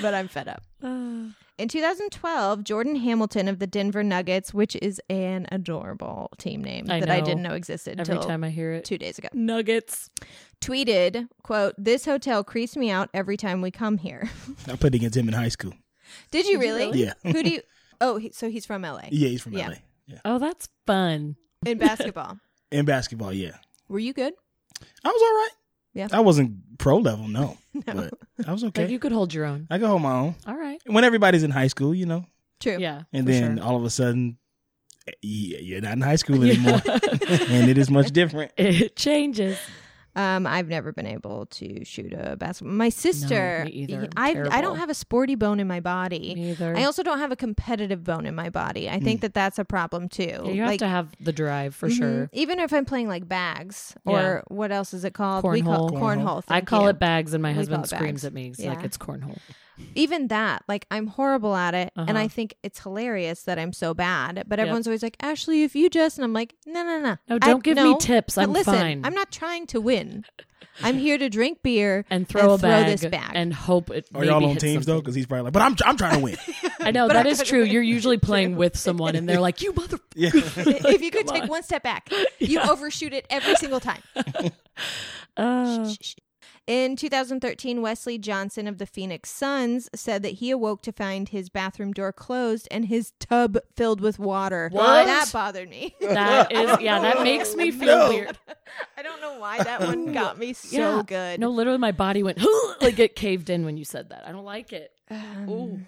Speaker 2: but I'm fed up. In 2012, Jordan Hamilton of the Denver Nuggets, which is an adorable team name
Speaker 4: I
Speaker 2: that I didn't know existed
Speaker 4: Every
Speaker 2: until
Speaker 4: time I hear it.
Speaker 2: two days ago,
Speaker 4: Nuggets.
Speaker 2: Tweeted, "quote This hotel creeps me out every time we come here."
Speaker 5: I played against him in high school.
Speaker 2: Did you really?
Speaker 5: Yeah.
Speaker 2: Who do you? Oh, he, so he's from LA
Speaker 5: Yeah, he's from
Speaker 2: Yeah.
Speaker 5: LA. Yeah.
Speaker 4: Oh, that's fun.
Speaker 2: in basketball.
Speaker 5: In basketball, yeah.
Speaker 2: Were you good?
Speaker 5: I was all right.
Speaker 2: Yeah.
Speaker 5: I wasn't pro level, no.
Speaker 2: No.
Speaker 5: But I was okay.
Speaker 4: Like you could hold your own.
Speaker 5: I could hold my own.
Speaker 4: All right.
Speaker 5: When everybody's in high school, you know,
Speaker 2: True.
Speaker 4: Yeah.
Speaker 5: and then
Speaker 4: sure.
Speaker 5: all of a sudden, eh, y- you're not in high school anymore, and it is much different.
Speaker 4: it changes.
Speaker 2: Um, I've never been able to shoot a basketball. My sister,
Speaker 4: either.
Speaker 2: I I don't have a sporty bone in my body.
Speaker 4: Neither.
Speaker 2: I also don't have a competitive bone in my body. I think that that's a problem too.
Speaker 4: Yeah, you have
Speaker 2: like,
Speaker 4: to have the drive for
Speaker 2: mhm,
Speaker 4: sure.
Speaker 2: Even if I'm playing like bags or what else is it called? We call
Speaker 4: Cornhole.
Speaker 2: cornhole.
Speaker 5: Cornhole.
Speaker 4: I call
Speaker 2: you.
Speaker 4: it bags, and my
Speaker 2: We
Speaker 4: husband screams
Speaker 2: bags.
Speaker 4: at me.
Speaker 2: Yeah.
Speaker 4: like, "It's cornhole."
Speaker 2: Even that, like I'm horrible at it, and I
Speaker 4: Uh-huh.
Speaker 2: think it's hilarious that I'm so bad. But
Speaker 4: Yep.
Speaker 2: everyone's always like, Ashley, if you just, and I'm like, no, no, no,
Speaker 4: No, don't give me tips.
Speaker 2: But
Speaker 4: I'm
Speaker 2: listen,
Speaker 4: fine.
Speaker 2: I'm not trying to win. I'm here to drink beer
Speaker 4: and throw a
Speaker 2: throw
Speaker 4: bag,
Speaker 2: this bag.
Speaker 4: and hope it.
Speaker 5: Are
Speaker 4: maybe
Speaker 5: y'all on
Speaker 4: hits
Speaker 5: teams though? Because he's probably like, but I'm I'm trying to win.
Speaker 4: I know
Speaker 2: But
Speaker 4: that
Speaker 2: I
Speaker 4: is true. You're usually playing with someone, and they're like, "You mother."
Speaker 5: yeah.
Speaker 2: if you could
Speaker 4: Come
Speaker 2: take
Speaker 4: on.
Speaker 2: one step back, you overshoot it every single time.
Speaker 4: Uh,
Speaker 2: Shh, shh, shh. In 2013, Wesley Johnson of the Phoenix Suns said that he awoke to find his bathroom door closed and his tub filled with water.
Speaker 4: What?
Speaker 2: That bothered me.
Speaker 4: that is, yeah, that makes me feel
Speaker 5: No.
Speaker 4: weird.
Speaker 2: I don't know why that one got me so
Speaker 4: Yeah.
Speaker 2: good.
Speaker 4: No, literally, my body went like it caved in when you said that. I don't like it.
Speaker 2: Um,
Speaker 4: Ooh.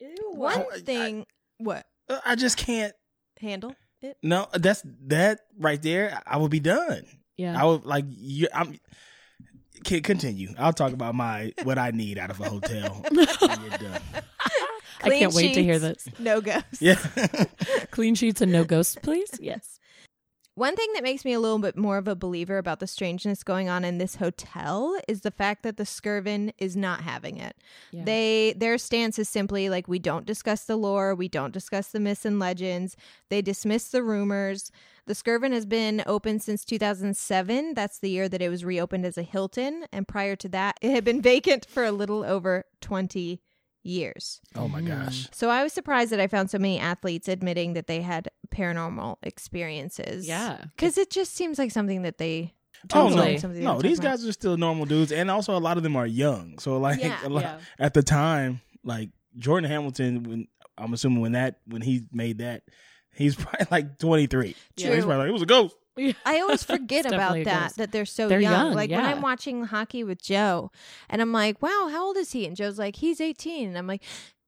Speaker 4: Ew.
Speaker 2: one
Speaker 5: I-
Speaker 2: thing, what?
Speaker 5: I just can't.
Speaker 2: Handle it?
Speaker 5: No, that's that right there. I would be done.
Speaker 4: Yeah.
Speaker 5: I would like you. I'm. Can continue. I'll talk about my what I need out of a hotel. when you're done.
Speaker 4: I can't
Speaker 2: Clean
Speaker 4: wait to hear
Speaker 2: sheets,
Speaker 4: this.
Speaker 2: No ghosts.
Speaker 5: Yeah.
Speaker 4: Clean sheets and no ghosts, please. Yes.
Speaker 2: One thing that makes me a little bit more of a believer about the strangeness going on in this hotel is the fact that the Skirvin is not having it.
Speaker 4: Yeah.
Speaker 2: They their stance is simply like we don't discuss the lore, we don't discuss the myths and legends. They dismiss the rumors. The Skirvin has been open since 2007. That's the year that it was reopened as a Hilton, and prior to that, it had been vacant for a little over 20 years.
Speaker 5: Oh my mm. gosh.
Speaker 2: So I was surprised that I found so many athletes admitting that they had paranormal experiences.
Speaker 4: Yeah.
Speaker 2: Because it just seems like something that they.
Speaker 5: Oh no, no! These
Speaker 2: talk about.
Speaker 5: guys are still normal dudes, and also a lot of them are young. So like,
Speaker 2: Yeah,
Speaker 5: a lot,
Speaker 4: yeah.
Speaker 5: at the time, like Jordan Hamilton, when I'm assuming when that when he made that, he's probably like 23. So he's probably like, it was a ghost.
Speaker 2: I always forget about that that they're so
Speaker 4: They're
Speaker 2: young.
Speaker 4: young,
Speaker 2: Like when. I'm watching hockey with Joe and I'm like, wow, how old is he? And Joe's like, he's 18. And I'm like,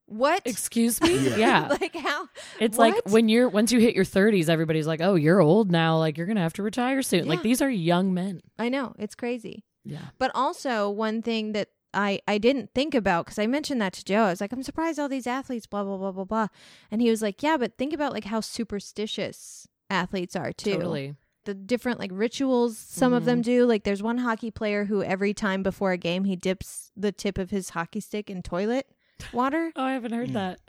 Speaker 2: what?
Speaker 4: Excuse me?
Speaker 5: Yeah.
Speaker 4: Yeah.
Speaker 2: like how?
Speaker 4: It's
Speaker 2: What?
Speaker 4: like when you're once you hit your 30s, everybody's like, "Oh, you're old now. Like you're gonna have to retire soon." Like these are young men.
Speaker 2: I know. It's crazy.
Speaker 4: Yeah.
Speaker 2: But also one thing that I, I didn't think about because I mentioned that to Joe. I was like, I'm surprised all these athletes, blah, blah, blah, blah, blah. And he was like, yeah, but think about like how superstitious athletes are too.
Speaker 4: Totally.
Speaker 2: The different like rituals some of them mm-hmm. do. Like there's one hockey player who every time before a game, he dips the tip of his hockey stick in toilet water
Speaker 4: Oh, I haven't heard hmm. that.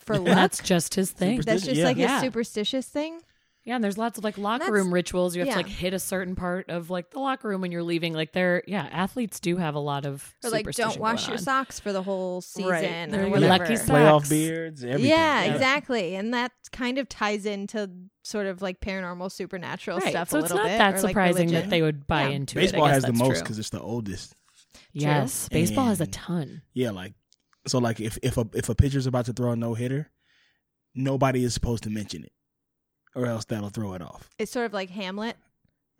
Speaker 2: for
Speaker 4: And
Speaker 2: luck.
Speaker 4: that's just his thing.
Speaker 2: That's just
Speaker 5: yeah.
Speaker 2: like
Speaker 4: Yeah.
Speaker 2: his superstitious thing.
Speaker 4: Yeah, and there's lots of like locker
Speaker 2: That's-
Speaker 4: room rituals. You have
Speaker 2: yeah.
Speaker 4: to like hit a certain part of like the locker room when you're leaving. Like they're yeah, athletes do have a lot of
Speaker 2: Or like don't wash
Speaker 4: going
Speaker 2: your
Speaker 4: on.
Speaker 2: socks for the whole season
Speaker 4: Right.
Speaker 2: or whatever.
Speaker 4: lucky socks.
Speaker 5: Playoff beards, everything.
Speaker 2: Yeah, exactly. And that kind of ties into sort of like paranormal supernatural
Speaker 4: Right.
Speaker 2: stuff
Speaker 4: so
Speaker 2: a
Speaker 4: it's not that
Speaker 2: or, like,
Speaker 4: surprising that they would buy
Speaker 2: Yeah.
Speaker 4: into it.
Speaker 5: Baseball
Speaker 4: guess
Speaker 5: has the most because it's the oldest.
Speaker 4: Yes, baseball has a ton.
Speaker 5: Yeah, like so, like if if a if a pitcher's about to throw a no hitter, nobody is supposed to mention it, or else that'll throw it off.
Speaker 2: It's sort of like Hamlet.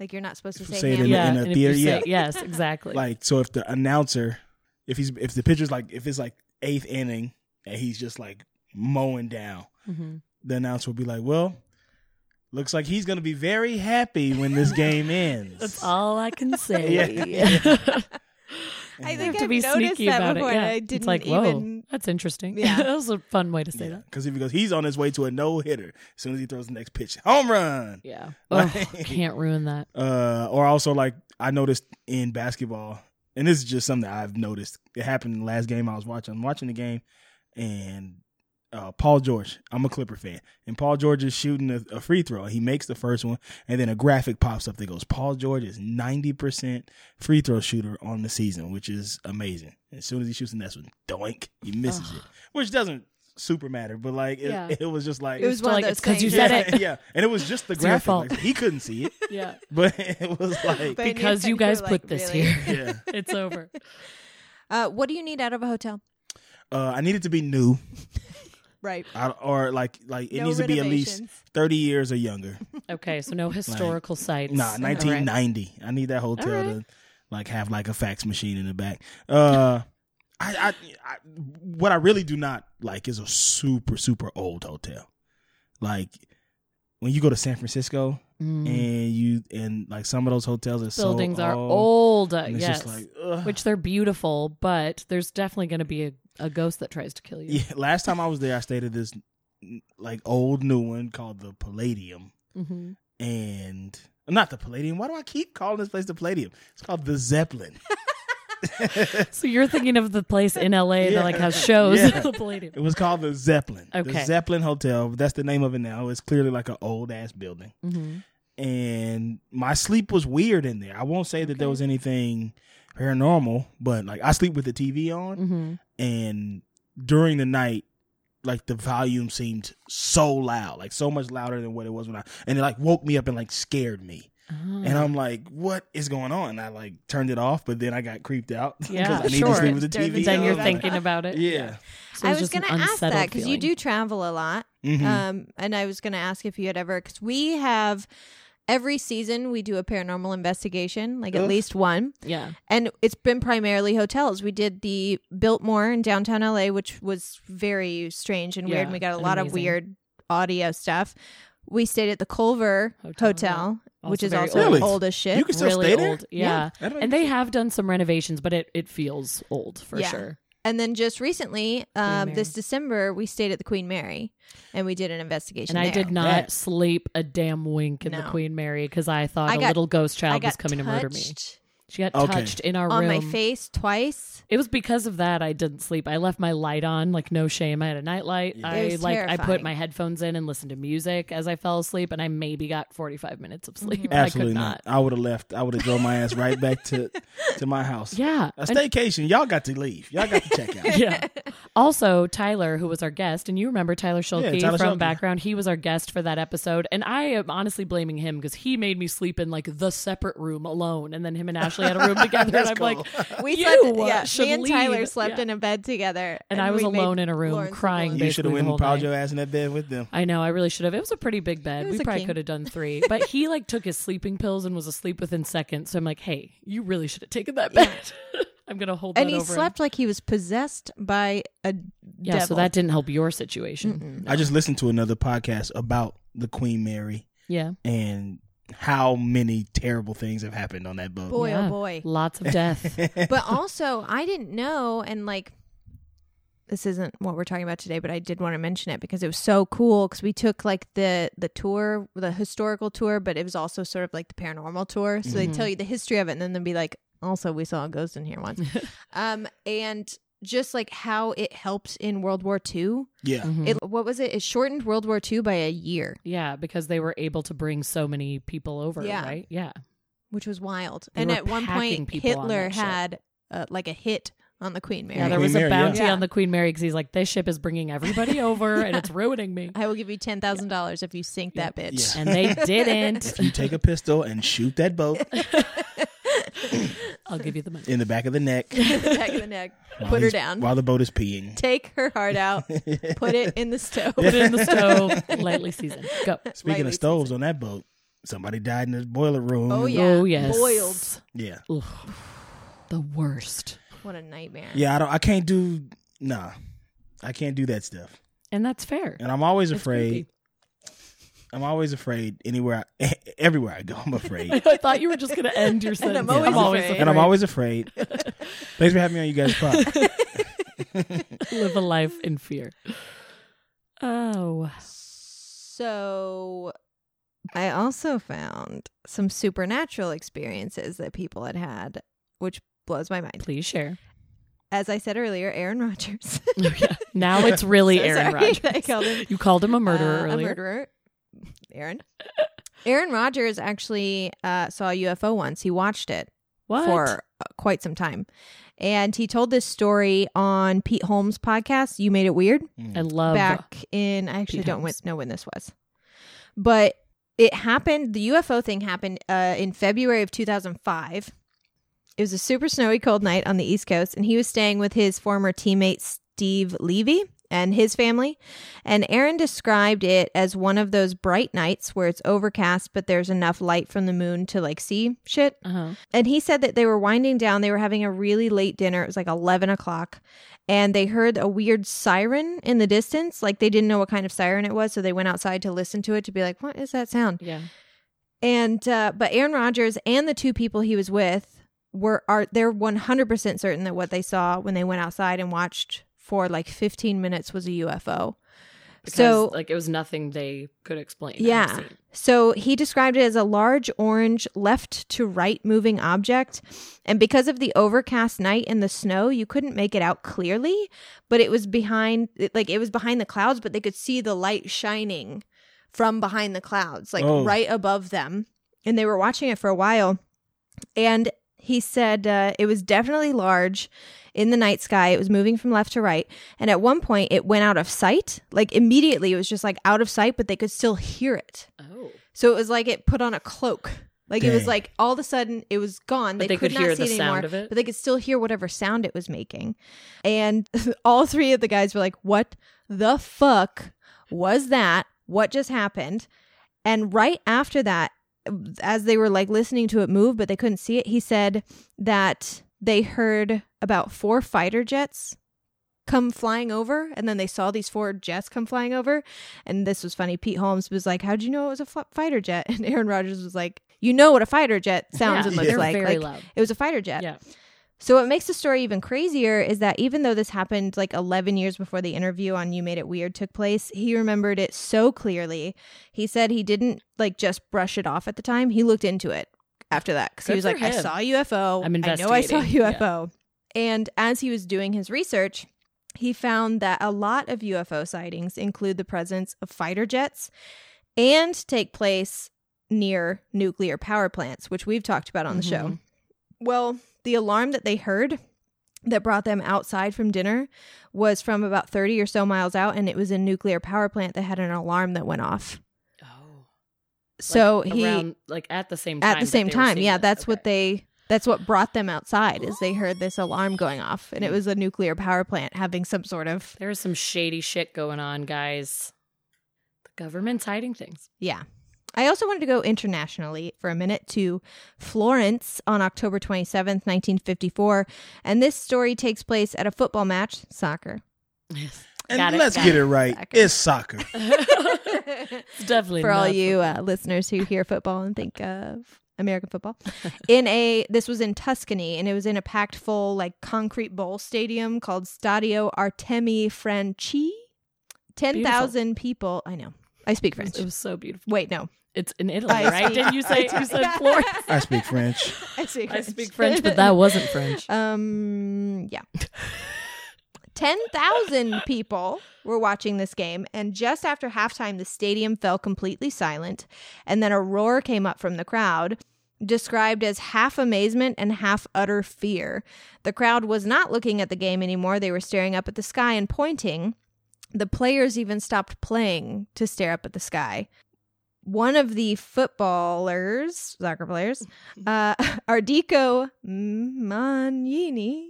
Speaker 2: Like you're not supposed to say,
Speaker 5: Say it in
Speaker 2: Hamlet.
Speaker 5: a- in a
Speaker 4: and if
Speaker 5: theater,
Speaker 4: say-
Speaker 5: yeah.
Speaker 4: yes, exactly.
Speaker 5: Like so, if the announcer, if he's if the pitcher's like if it's like eighth inning and he's just like mowing down,
Speaker 4: hmm
Speaker 5: the announcer will be like, "Well, looks like he's gonna be very happy when this game ends."
Speaker 4: That's all I can say.
Speaker 5: Yeah.
Speaker 2: I
Speaker 4: You
Speaker 2: think
Speaker 4: have to
Speaker 2: I've
Speaker 4: be
Speaker 2: noticed
Speaker 4: sneaky
Speaker 2: that
Speaker 4: about
Speaker 2: before,
Speaker 4: it. Yeah.
Speaker 2: I
Speaker 4: it's
Speaker 2: didn't
Speaker 4: like, whoa,
Speaker 2: even-
Speaker 4: that's interesting.
Speaker 2: Yeah.
Speaker 4: that was a fun way to say that.
Speaker 5: Because if he goes, he's on his way to a no hitter. As soon as he throws the next pitch, home run.
Speaker 4: Yeah.
Speaker 5: Like-
Speaker 4: Oh, can't ruin that.
Speaker 5: Uh, or also like I noticed in basketball, and this is just something that I've noticed. It happened in the last game I was watching. I'm watching the game, and uh, Paul George. I'm a Clipper fan, and Paul George is shooting a, a free throw. He makes the first one, and then a graphic pops up that goes, "Paul George is 90 percent free throw shooter on the season, which is amazing." As soon as he shoots the next one, doink, he misses it, which doesn't super matter, but like it,
Speaker 4: Yeah.
Speaker 5: it was just like
Speaker 2: It was one
Speaker 4: like,
Speaker 2: of
Speaker 4: it's
Speaker 2: those
Speaker 4: 'cause you said
Speaker 5: yeah,
Speaker 4: it.
Speaker 5: yeah, and it was just the
Speaker 4: It's your
Speaker 5: graphic.
Speaker 4: fault.
Speaker 5: Like, he couldn't see it,
Speaker 4: Yeah.
Speaker 5: but it was like,
Speaker 2: But
Speaker 4: Because you
Speaker 2: head, you're
Speaker 4: guys
Speaker 2: like,
Speaker 4: put this
Speaker 2: really?
Speaker 4: here.
Speaker 5: yeah.
Speaker 4: it's over.
Speaker 2: Uh, what do you need out of a hotel?
Speaker 5: Uh, I need it to be new,
Speaker 2: Right.
Speaker 5: I, or like like it
Speaker 2: No
Speaker 5: needs to be at least
Speaker 2: renovations.
Speaker 5: thirty years or younger.
Speaker 4: Okay, so no historical sites.
Speaker 5: Nah,
Speaker 4: All right.
Speaker 5: nineteen ninety. I need that hotel
Speaker 4: All right.
Speaker 5: to like have like a fax machine in the back. Uh, I, I, I what I really do not like is a super super old hotel. Like when you go to San Francisco
Speaker 4: Mm.
Speaker 5: and you and like some of those hotels are
Speaker 4: Buildings
Speaker 5: so
Speaker 4: are
Speaker 5: old,
Speaker 4: old. uh,
Speaker 5: and it's
Speaker 4: yes.
Speaker 5: just like ugh.
Speaker 4: Which they're beautiful, but there's definitely going to be a, a ghost that tries to kill you.
Speaker 5: Yeah, last time I was there, I stayed at this like old new one called the Palladium,
Speaker 4: hmm
Speaker 5: and not the Palladium. Why do I keep calling this place the Palladium? It's called the Zeppelin.
Speaker 4: So you're thinking of the place in LA
Speaker 5: Yeah.
Speaker 4: that like has shows
Speaker 5: Yeah.
Speaker 4: the Palladium.
Speaker 5: it was called the Zeppelin.
Speaker 4: Okay.
Speaker 5: The Zeppelin Hotel. That's the name of it now. It's clearly like an old ass building,
Speaker 4: hmm
Speaker 5: and my sleep was weird in there. I won't say that there was anything paranormal, but like I sleep with the TV on,
Speaker 4: hmm
Speaker 5: and during the night like the volume seemed so loud like so much louder than what it was when i and it like woke me up and like scared me
Speaker 4: Oh.
Speaker 5: and i'm like what is going on and i like turned it off but then i got creeped out because
Speaker 4: Yeah,
Speaker 5: i need
Speaker 4: sure.
Speaker 5: to sleep with the
Speaker 2: Turn
Speaker 5: tv
Speaker 2: the
Speaker 4: then you're
Speaker 2: on.
Speaker 4: thinking about it.
Speaker 5: yeah
Speaker 4: So
Speaker 2: I
Speaker 4: it's
Speaker 2: was going to ask that because you do travel a lot.
Speaker 5: Mhm.
Speaker 2: Um, and I was going to ask if you had ever, because we have every season we do a paranormal investigation, like at least one.
Speaker 4: Yeah.
Speaker 2: And it's been primarily hotels. We did the Biltmore in downtown LA, which was very strange and weird. And we got a
Speaker 4: and
Speaker 2: lot of weird audio stuff. We stayed at the Culver
Speaker 4: Hotel,
Speaker 2: Hotel, which is also
Speaker 5: Really?
Speaker 2: old as shit.
Speaker 5: you can still
Speaker 4: really
Speaker 5: stay there
Speaker 4: old. Yeah.
Speaker 5: That makes
Speaker 4: And they have done some renovations, but it, it feels old for
Speaker 2: Yeah.
Speaker 4: sure.
Speaker 2: And then just recently, um, this December, we stayed at the Queen Mary and we did an investigation.
Speaker 4: And I did not
Speaker 5: That-
Speaker 4: sleep a damn wink in the Queen Mary because I thought
Speaker 2: I
Speaker 4: a
Speaker 2: got-
Speaker 4: little ghost child was coming to murder me.
Speaker 2: Touched
Speaker 4: She got
Speaker 5: Okay.
Speaker 4: touched in our room.
Speaker 2: on
Speaker 4: room.
Speaker 2: my face twice.
Speaker 4: It was because of that I didn't sleep. I left my light on, like no shame. I had a night light.
Speaker 5: Yeah.
Speaker 4: I
Speaker 2: It was
Speaker 4: like I put
Speaker 2: terrifying.
Speaker 4: my headphones in and listened to music as I fell asleep, and I maybe got forty five minutes of sleep. Mm-hmm. I
Speaker 5: Absolutely
Speaker 4: could
Speaker 5: not. I would have left. I would have drove my ass right back to to my house.
Speaker 4: Yeah.
Speaker 5: A
Speaker 4: And-
Speaker 5: staycation. Y'all got to leave. Y'all got to check out.
Speaker 4: yeah. Also, Tyler, who was our guest, and you remember Tyler Schulke
Speaker 5: Tyler
Speaker 4: from
Speaker 5: Schulke.
Speaker 4: background, he was our guest for that episode, and I am honestly blaming him because he made me sleep in like the separate room alone, and then him and Ashley had a room together, and I'm like,
Speaker 2: We
Speaker 4: You,
Speaker 2: slept. Yeah,
Speaker 4: should
Speaker 2: me and Tyler
Speaker 4: leave.
Speaker 2: slept
Speaker 4: Yeah.
Speaker 2: in a bed together,
Speaker 4: And I was alone in a room
Speaker 2: Lauren sleep
Speaker 4: crying.
Speaker 5: You should have went
Speaker 4: the
Speaker 5: and piled your ass in that bed with them.
Speaker 4: I know, I really should have. It was a pretty big bed. We probably could have done three, but he like took his sleeping pills and was asleep within seconds. So I'm like, hey, you really should have taken that bed. I'm gonna hold
Speaker 2: And
Speaker 4: that
Speaker 2: he
Speaker 4: over him.
Speaker 2: slept like he was possessed by a
Speaker 4: Yeah, so that didn't help your situation.
Speaker 5: I just listened to another podcast about the Queen Mary
Speaker 4: Yeah,
Speaker 5: and how many terrible things have happened on that boat.
Speaker 2: boy,
Speaker 4: Yeah.
Speaker 2: oh boy.
Speaker 4: lots of death.
Speaker 2: but also I didn't know and like this isn't what we're talking about today but I did want to mention it because it was so cool cuz we took like the the tour the historical tour but it was also sort of like the paranormal tour so they
Speaker 4: Mhm.
Speaker 2: tell you the history of it and then they'll be like also we saw a ghost in here once um and just like how it helped in World War II
Speaker 5: yeah.
Speaker 4: Mhm.
Speaker 2: it what was it it shortened World War II by a year
Speaker 4: yeah, because they were able to bring so many people over.
Speaker 2: Yeah.
Speaker 4: right? Yeah,
Speaker 2: which was wild
Speaker 4: They
Speaker 2: and at one point
Speaker 4: people on
Speaker 2: Hitler had uh, like a hit on the Queen Mary
Speaker 4: yeah. There
Speaker 5: Queen
Speaker 4: was
Speaker 5: Mary,
Speaker 4: a
Speaker 5: yeah.
Speaker 4: bounty
Speaker 2: Yeah.
Speaker 4: on the Queen Mary because he's like, this ship is bringing everybody over and it's ruining me.
Speaker 2: I will give you ten thousand dollars if you sink that bitch.
Speaker 5: Yeah.
Speaker 4: And they didn't.
Speaker 5: If you take a pistol and shoot that boat
Speaker 4: I'll give you the money.
Speaker 5: in the back of the neck,
Speaker 2: back of the neck. Put her down.
Speaker 5: while the boat is peeing.
Speaker 2: Take her heart out. Put it in the stove.
Speaker 4: Put it in the stove, lightly seasoned. Go.
Speaker 5: Speaking
Speaker 2: lightly
Speaker 5: of stoves on that boat, somebody died in the boiler room.
Speaker 2: Oh yeah.
Speaker 4: Oh yes,
Speaker 2: Boiled.
Speaker 5: yeah, Ugh.
Speaker 4: The worst.
Speaker 2: What a nightmare.
Speaker 5: yeah. I don't. I can't do. Nah, I can't do that stuff.
Speaker 4: And that's fair.
Speaker 5: And I'm always
Speaker 4: It's
Speaker 5: afraid.
Speaker 4: creepy.
Speaker 5: I'm always afraid. Anywhere, I, everywhere I go, I'm afraid.
Speaker 4: I thought you were just going to end your sentence.
Speaker 2: I'm always afraid.
Speaker 5: and I'm always afraid. Thanks for having me on you guys' pod.
Speaker 4: live a life in fear. Oh,
Speaker 2: So I also found some supernatural experiences that people had had, which blows my mind.
Speaker 4: please share.
Speaker 2: As I said earlier, Aaron Rodgers.
Speaker 4: yeah. Now it's really
Speaker 2: So
Speaker 4: Aaron
Speaker 2: sorry
Speaker 4: Rodgers.
Speaker 2: called him
Speaker 4: You called him a murderer
Speaker 2: Uh,
Speaker 4: earlier.
Speaker 2: A murderer. Aaron. Aaron Rodgers actually uh, saw a UFO once. He watched it
Speaker 4: What?
Speaker 2: for uh, quite some time. And he told this story on Pete Holmes' podcast, You Made It Weird,
Speaker 4: I love it
Speaker 2: back in, I actually
Speaker 4: Pete
Speaker 2: don't
Speaker 4: Holmes.
Speaker 2: know when this was. But it happened, the UFO thing happened uh, in February of 2005. It was a super snowy, cold night on the East Coast, and he was staying with his former teammate, Steve Levy, and his family. And Aaron described it as one of those bright nights where it's overcast, but there's enough light from the moon to like see shit.
Speaker 4: Uh-huh.
Speaker 2: And he said that they were winding down. They were having a really late dinner. It was like 11 o'clock. And they heard a weird siren in the distance. Like they didn't know what kind of siren it was. So they went outside to listen to it to be like, what is that sound?
Speaker 4: Yeah.
Speaker 2: And, uh, but Aaron Rodgers and the two people he was with were, are, they're 100% certain that what they saw when they went outside and watched for like 15 minutes was a UFO.
Speaker 4: Because,
Speaker 2: so,
Speaker 4: like, it was nothing they could explain.
Speaker 2: yeah. So he described it as a large orange left to right moving object. And because of the overcast night and the snow, you couldn't make it out clearly, but it was behind like it was behind the clouds, but they could see the light shining from behind the clouds, like
Speaker 5: Oh.
Speaker 2: right above them. And they were watching it for a while. And he said uh, it was definitely large in the night sky. It was moving from left to right. And at one point, it went out of sight. Like immediately, it was just like out of sight, but they could still hear it.
Speaker 4: Oh.
Speaker 2: So it was like it put on a cloak. Like it was like all of a sudden it was gone.
Speaker 4: But
Speaker 2: they,
Speaker 4: they could
Speaker 2: could,
Speaker 4: hear
Speaker 2: not see
Speaker 4: the
Speaker 2: it
Speaker 4: sound
Speaker 2: anymore,
Speaker 4: of it?
Speaker 2: but they could still hear whatever sound it was making. And all three of the guys were like, "What the fuck was that? What just happened?" And right after that, as they were like listening to it move, but they couldn't see it, he said that they heard about four fighter jets come flying over and then they saw these four jets come flying over. And this was funny. Pete holmes was like how'd you know it was a f- fighter jet? And aaron rodgers was like you know what a fighter jet sounds
Speaker 4: Yeah,
Speaker 2: and looks
Speaker 4: they're
Speaker 2: like. like it was a fighter jet.
Speaker 4: Yeah.
Speaker 2: So what makes the story even crazier is that even though this happened like 11 years before the interview on You Made It Weird took place, he remembered it so clearly. He said he didn't like just brush it off at the time. He looked into it after that because he was like, I saw a UFO.
Speaker 4: I'm
Speaker 2: I know I saw a
Speaker 4: investigating. Yeah.
Speaker 2: UFO. And as he was doing his research, he found that a lot of UFO sightings include the presence of fighter jets and take place near nuclear power plants, which we've talked about on the show.
Speaker 4: Mm-hmm.
Speaker 2: Well, the alarm that they heard that brought them outside from dinner was from about 30 or so miles out, and it was a nuclear power plant that had an alarm that went off.
Speaker 4: Oh.
Speaker 2: So
Speaker 4: Like,
Speaker 2: he
Speaker 4: around, like at the same time.
Speaker 2: at the same time yeah
Speaker 4: this.
Speaker 2: that's what they that's what brought them outside is they heard this alarm going off and it hmm. was a nuclear power plant having some sort of
Speaker 4: There's some shady shit going on, guys. The government's hiding things.
Speaker 2: yeah i also wanted to go internationally for a minute to florence on october 27th 1954 and this story takes place at a football match soccer
Speaker 4: Yes.
Speaker 5: And
Speaker 4: Got it,
Speaker 5: let's
Speaker 4: got
Speaker 5: get
Speaker 4: it.
Speaker 5: it right.
Speaker 2: Soccer.
Speaker 5: It's soccer.
Speaker 4: It's definitely
Speaker 2: for all
Speaker 4: not
Speaker 2: you uh, listeners who hear football and think of American football. in a this was in Tuscany and it was in a packed full like concrete bowl stadium called Stadio Artemio Franchi. 10,000 people. I know. I speak
Speaker 4: It was,
Speaker 2: French.
Speaker 4: it was so beautiful.
Speaker 2: Wait, no.
Speaker 4: It's in Italy,
Speaker 2: I
Speaker 4: right?
Speaker 2: speak-
Speaker 4: Didn't you say you said Florence?
Speaker 5: I speak French.
Speaker 2: I speak
Speaker 4: I
Speaker 2: French.
Speaker 4: speak French, but that wasn't French.
Speaker 2: Um, yeah. 10,000 people were watching this game, and just after halftime, the stadium fell completely silent, and then a roar came up from the crowd, described as half amazement and half utter fear. The crowd was not looking at the game anymore, they were staring up at the sky and pointing. The players even stopped playing to stare up at the sky. One of the footballers, soccer players, uh, Ardico Magnini,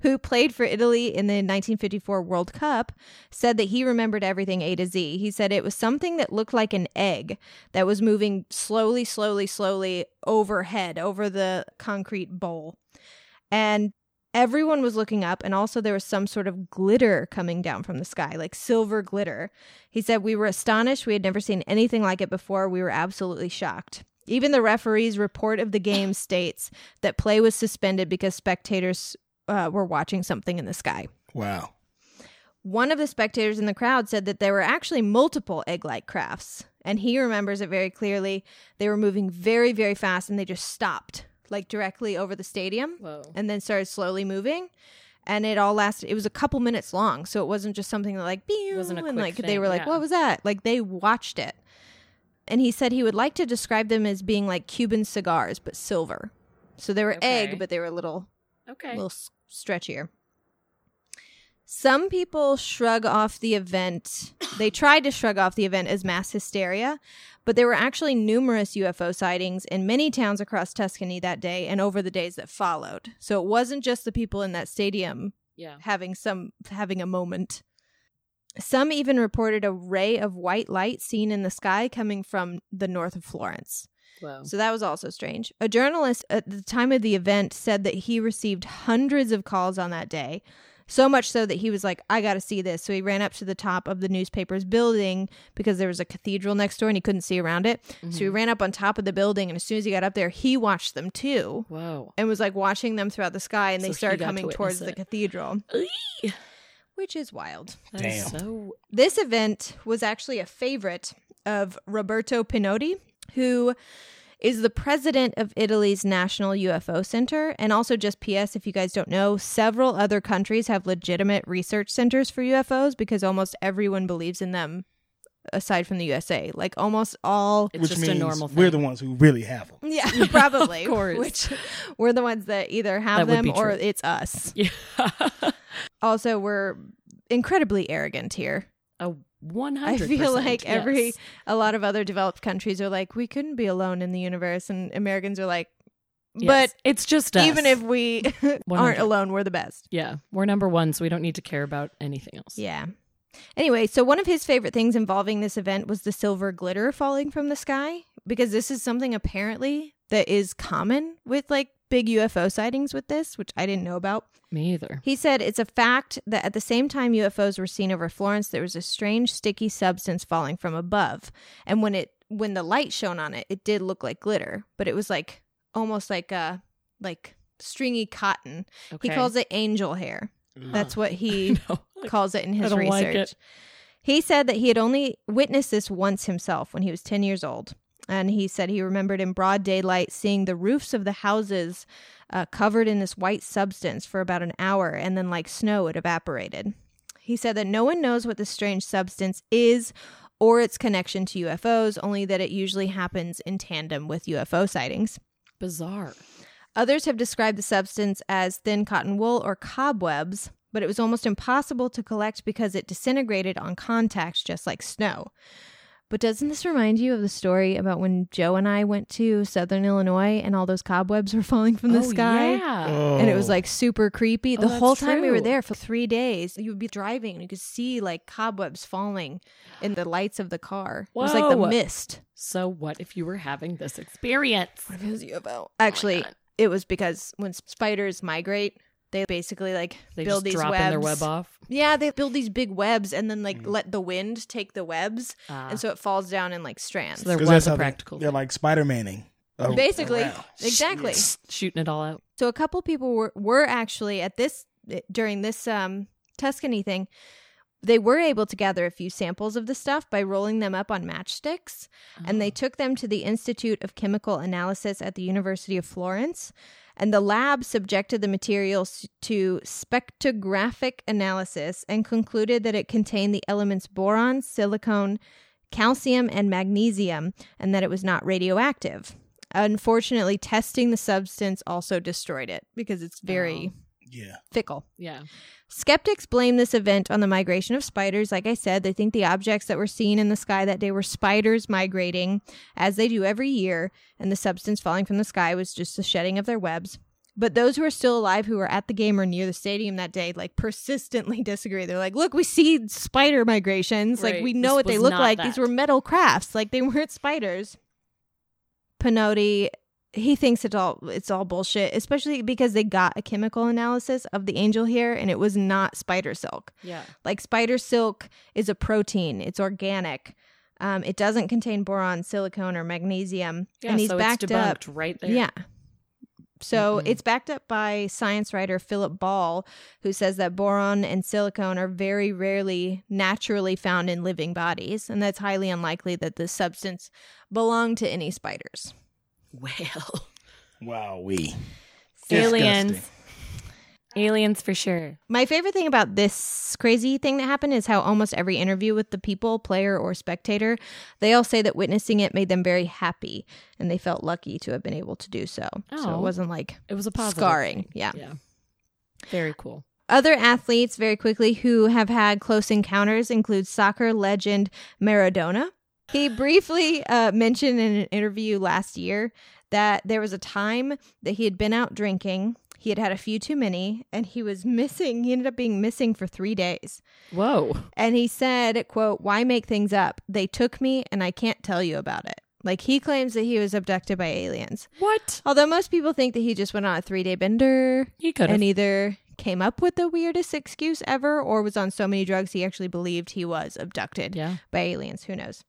Speaker 2: who played for Italy in the 1954 World Cup, said that he remembered everything A to Z. He said it was something that looked like an egg that was moving slowly, slowly, slowly overhead over the concrete bowl. And everyone was looking up, and also there was some sort of glitter coming down from the sky, like silver glitter. He said, We were astonished. We had never seen anything like it before. We were absolutely shocked. Even the referee's report of the game states that play was suspended because spectators uh, were watching something in the sky.
Speaker 5: Wow.
Speaker 2: One of the spectators in the crowd said that there were actually multiple egg like crafts, and he remembers it very clearly. They were moving very, very fast and they just stopped, like directly over the stadium,
Speaker 4: Whoa.
Speaker 2: and then started slowly moving. And it all lasted, it was a couple minutes long. So it wasn't just something that, like,
Speaker 4: a
Speaker 2: and like they were like,
Speaker 4: yeah.
Speaker 2: what was that? Like they watched it. And he said he would like to describe them as being like Cuban cigars, but silver. So they were
Speaker 4: Okay.
Speaker 2: egg, but they were a little
Speaker 4: Okay.
Speaker 2: a little s- stretchier. Some people shrug off the event. They tried to shrug off the event as mass hysteria, but there were actually numerous UFO sightings in many towns across Tuscany that day and over the days that followed. So it wasn't just the people in that stadium
Speaker 4: yeah.
Speaker 2: having some having a moment. Some even reported a ray of white light seen in the sky coming from the north of Florence.
Speaker 4: Whoa.
Speaker 2: So that was also strange. A journalist at the time of the event said that he received hundreds of calls on that day. So much so that he was like, I got to see this. So he ran up to the top of the newspaper's building because there was a cathedral next door and he couldn't see around it. So he mm-hmm. ran up on top of the building. And as soon as he got up there, he watched them too
Speaker 4: Whoa.
Speaker 2: and was like watching them throughout the sky. And
Speaker 4: So
Speaker 2: they started
Speaker 4: got to
Speaker 2: coming
Speaker 4: witness
Speaker 2: towards the cathedral,
Speaker 4: Eee.
Speaker 2: which is wild.
Speaker 4: That is
Speaker 5: Damn.
Speaker 4: so
Speaker 2: This event was actually a favorite of Roberto Pinotti, who is the president of Italy's National UFO Center. And also, just PS, if you guys don't know, several other countries have legitimate research centers for UFOs because almost everyone believes in them aside from the USA. Like almost all,
Speaker 4: it's
Speaker 5: which means we're the ones who really have them.
Speaker 2: Yeah, probably.
Speaker 4: of course,
Speaker 2: which we're the ones that either have
Speaker 4: that
Speaker 2: them or it's us.
Speaker 4: Yeah.
Speaker 2: also, we're incredibly arrogant here.
Speaker 4: Oh, one hundred.
Speaker 2: I feel like yes. every a lot of other developed countries are like we couldn't be alone in the universe and Americans are like but yes.
Speaker 4: it's just us.
Speaker 2: even if we aren't alone, we're the best.
Speaker 4: Yeah, we're number one, so we don't need to care about anything else.
Speaker 2: Yeah. Anyway, so one of his favorite things involving this event was the silver glitter falling from the sky because this is something apparently that is common with like big UFO sightings with this, which I didn't know about.
Speaker 4: Me either.
Speaker 2: He said it's a fact that at the same time UFOs were seen over Florence, there was a strange sticky substance falling from above. And when it when the light shone on it, it did look like glitter, but it was like almost like a like stringy cotton.
Speaker 4: Okay.
Speaker 2: He calls it angel hair. That's what he
Speaker 4: no.
Speaker 2: calls it in his
Speaker 4: don't
Speaker 2: research.
Speaker 4: like it.
Speaker 2: He said that he had only witnessed this once himself when he was 10 years old. And he said he remembered in broad daylight seeing the roofs of the houses uh, covered in this white substance for about an hour, and then, like snow, it evaporated. He said that no one knows what this strange substance is or its connection to UFOs, only that it usually happens in tandem with UFO sightings.
Speaker 4: Bizarre.
Speaker 2: Others have described the substance as thin cotton wool or cobwebs, but it was almost impossible to collect because it disintegrated on contact just like snow. But doesn't this remind you of the story about when Joe and I went to Southern Illinois and all those cobwebs were falling from the
Speaker 4: oh,
Speaker 2: sky?
Speaker 4: Yeah.
Speaker 2: And it was oh. like super creepy.
Speaker 4: Oh,
Speaker 2: The
Speaker 4: that's
Speaker 2: whole time we were there for three days, you would be driving and you could see like cobwebs falling in the lights of the car. It was like the mist.
Speaker 4: So what if you were having this experience?
Speaker 2: What is UFO? Actually,
Speaker 4: God.
Speaker 2: it was because when spiders migrate, they basically like
Speaker 4: They
Speaker 2: build
Speaker 4: just
Speaker 2: these webs.
Speaker 4: their web off.
Speaker 2: Yeah, they build these big webs and then like let the wind take the webs,
Speaker 4: Ah.
Speaker 2: and so it falls down in like strands.
Speaker 4: So there
Speaker 5: 'Cause
Speaker 4: was
Speaker 5: that's how they-
Speaker 4: practical
Speaker 5: They're like Spider Maning.
Speaker 2: Basically, exactly.
Speaker 4: shooting it all out.
Speaker 2: So a couple people were were actually at this during this um Tuscany thing. They were able to gather a few samples of the stuff by rolling them up on matchsticks, and they took them to the Institute of Chemical Analysis at the University of Florence. And the lab subjected the materials to spectrographic analysis and concluded that it contained the elements boron, silicon, calcium, and magnesium, and that it was not radioactive. Unfortunately, testing the substance also destroyed it because it's very
Speaker 5: Yeah.
Speaker 2: fickle.
Speaker 4: Yeah.
Speaker 2: Skeptics blame this event on the migration of spiders. Like I said, they think the objects that were seen in the sky that day were spiders migrating, as they do every year, and the substance falling from the sky was just the shedding of their webs. But those who are still alive, who were at the game or near the stadium that day, like persistently disagree. They're like, "Look, we see spider migrations. Like we know
Speaker 4: This
Speaker 2: what they look like.
Speaker 4: that."
Speaker 2: These were metal crafts. Like they weren't spiders." Pinotti he thinks it's all it's all bullshit, especially because they got a chemical analysis of the angel hair and it was not spider silk.
Speaker 4: Yeah.
Speaker 2: Like spider silk is a protein, it's organic. Um, it doesn't contain boron, silicone, or magnesium,
Speaker 4: Yeah.
Speaker 2: and he's
Speaker 4: so
Speaker 2: backed
Speaker 4: it's
Speaker 2: up.
Speaker 4: right there.
Speaker 2: Yeah. So
Speaker 4: Mhm.
Speaker 2: it's backed up by science writer Philip Ball, who says that boron and silicone are very rarely naturally found in living bodies, and that's highly unlikely that this substance belonged to any spiders.
Speaker 4: Well.
Speaker 5: Wow, we.
Speaker 4: Aliens. Aliens for sure.
Speaker 2: My favorite thing about this crazy thing that happened is how almost every interview with the people, player or spectator, they all say that witnessing it made them very happy and they felt lucky to have been able to do so. Oh, So
Speaker 4: Oh.
Speaker 2: it wasn't like
Speaker 4: It was a positive.
Speaker 2: scarring.
Speaker 4: thing.
Speaker 2: Yeah.
Speaker 4: Yeah. Very cool.
Speaker 2: Other athletes, very quickly, who have had close encounters include soccer legend Maradona. He briefly uh, mentioned in an interview last year that there was a time that he had been out drinking. He had had a few too many and he was missing. He ended up being missing for three days.
Speaker 4: Whoa.
Speaker 2: And he said, quote, why make things up? They took me and I can't tell you about it. Like he claims that he was abducted by aliens.
Speaker 4: What?
Speaker 2: Although most people think that he just went on a three day bender
Speaker 4: He could have.
Speaker 2: and either came up with the weirdest excuse ever or was on so many drugs he actually believed he was abducted
Speaker 4: Yeah.
Speaker 2: by aliens. Who knows?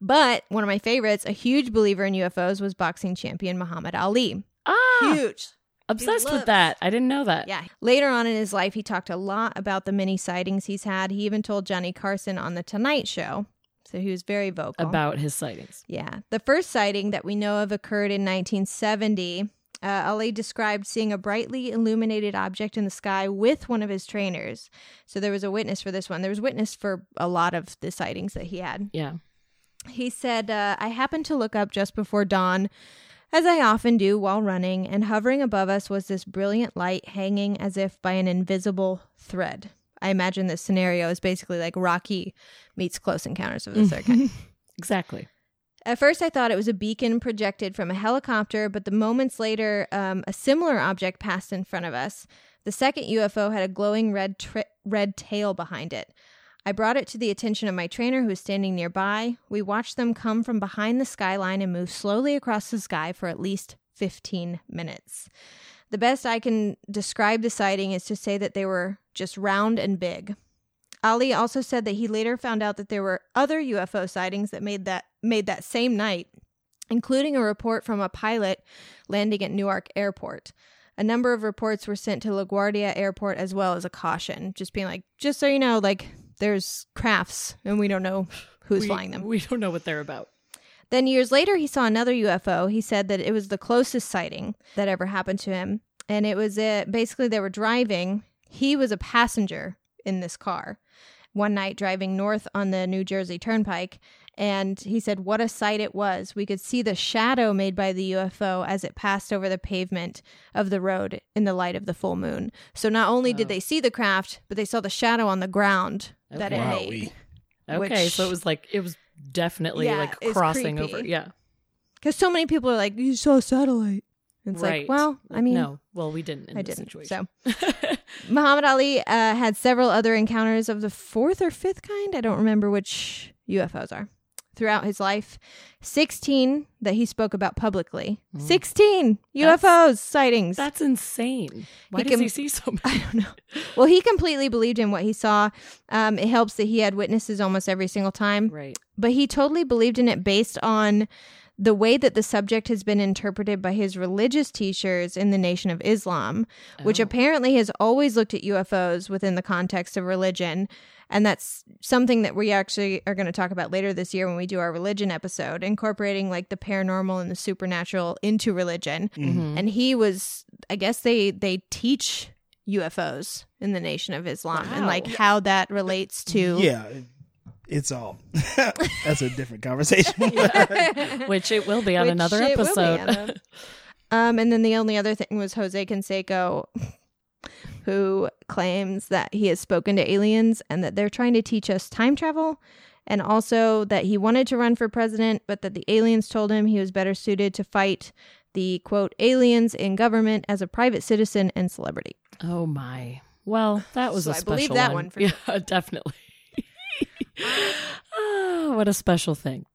Speaker 2: But one of my favorites, a huge believer in UFOs, was boxing champion Muhammad Ali.
Speaker 4: Ah.
Speaker 2: Huge.
Speaker 4: Obsessed with that. I didn't know that.
Speaker 2: Yeah. Later on in his life, he talked a lot about the many sightings he's had. He even told Johnny Carson on The Tonight Show. So he was very vocal.
Speaker 4: About his sightings.
Speaker 2: Yeah. The first sighting that we know of occurred in 1970. Uh, Ali described seeing a brightly illuminated object in the sky with one of his trainers. So there was a witness for this one. There was witness for a lot of the sightings that he had.
Speaker 4: Yeah.
Speaker 2: He said, uh, I happened to look up just before dawn, as I often do while running, and hovering above us was this brilliant light hanging as if by an invisible thread. I imagine this scenario is basically like Rocky meets Close Encounters of the Third Kind.
Speaker 4: Exactly.
Speaker 2: At first, I thought it was a beacon projected from a helicopter, but the moments later, um, a similar object passed in front of us. The second UFO had a glowing red tri- red tail behind it. I brought it to the attention of my trainer, who was standing nearby. We watched them come from behind the skyline and move slowly across the sky for at least 15 minutes. The best I can describe the sighting is to say that they were just round and big. Ali also said that he later found out that there were other UFO sightings that made that made that same night, including a report from a pilot landing at Newark Airport. A number of reports were sent to LaGuardia Airport as well as a caution, just being like, just so you know, like there's crafts and we don't know who's
Speaker 4: we,
Speaker 2: flying them.
Speaker 4: We don't know what they're about.
Speaker 2: Then years later, he saw another UFO. He said that it was the closest sighting that ever happened to him. And it was uh, basically they were driving. He was a passenger in this car one night driving north on the New Jersey Turnpike. And he said, What a sight it was. We could see the shadow made by the UFO as it passed over the pavement of the road in the light of the full moon. So not only did they see the craft, but they saw the shadow on the ground that it
Speaker 4: Okay.
Speaker 2: made.
Speaker 4: Okay,
Speaker 2: Which-
Speaker 4: so it was like it was definitely
Speaker 2: Yeah,
Speaker 4: like crossing over. Yeah,
Speaker 2: Because so many people are like, You saw a satellite. It's
Speaker 4: right.
Speaker 2: like, well, I mean,
Speaker 4: no. Well, we didn't in
Speaker 2: I
Speaker 4: this
Speaker 2: didn't.
Speaker 4: situation.
Speaker 2: So Muhammad Ali uh, had several other encounters of the fourth or fifth kind. I don't remember which UFOs are. Throughout his life, 16 that he spoke about publicly. 16 UFOs sightings.
Speaker 4: That's insane. Why
Speaker 2: He
Speaker 4: does he see so
Speaker 2: I don't know. Well, he completely believed in what he saw. Um, it helps that he had witnesses almost every single time.
Speaker 4: Right.
Speaker 2: but he totally believed in it based on the way that the subject has been interpreted by his religious teachers in the Nation of Islam, which
Speaker 4: Oh.
Speaker 2: apparently has always looked at UFOs within the context of religion. And that's something that we actually are going to talk about later this year when we do our religion episode, incorporating like the paranormal and the supernatural into religion.
Speaker 4: Mhm.
Speaker 2: And he was, I guess they they teach UFOs in the Nation of Islam and like how that relates to
Speaker 5: Yeah, it- it's all. That's a different conversation.
Speaker 4: Which it will be on
Speaker 2: Which
Speaker 4: another
Speaker 2: it be
Speaker 4: episode.
Speaker 2: Um, and then the only other thing was Jose Canseco, who claims that he has spoken to aliens and that they're trying to teach us time travel, and also that he wanted to run for president, but that the aliens told him he was better suited to fight the quote aliens in government as a private citizen and celebrity.
Speaker 4: oh my. Well, that was
Speaker 2: So
Speaker 4: a
Speaker 2: I
Speaker 4: special
Speaker 2: believe that
Speaker 4: one.
Speaker 2: one for
Speaker 4: yeah, definitely. Oh, what a special thing.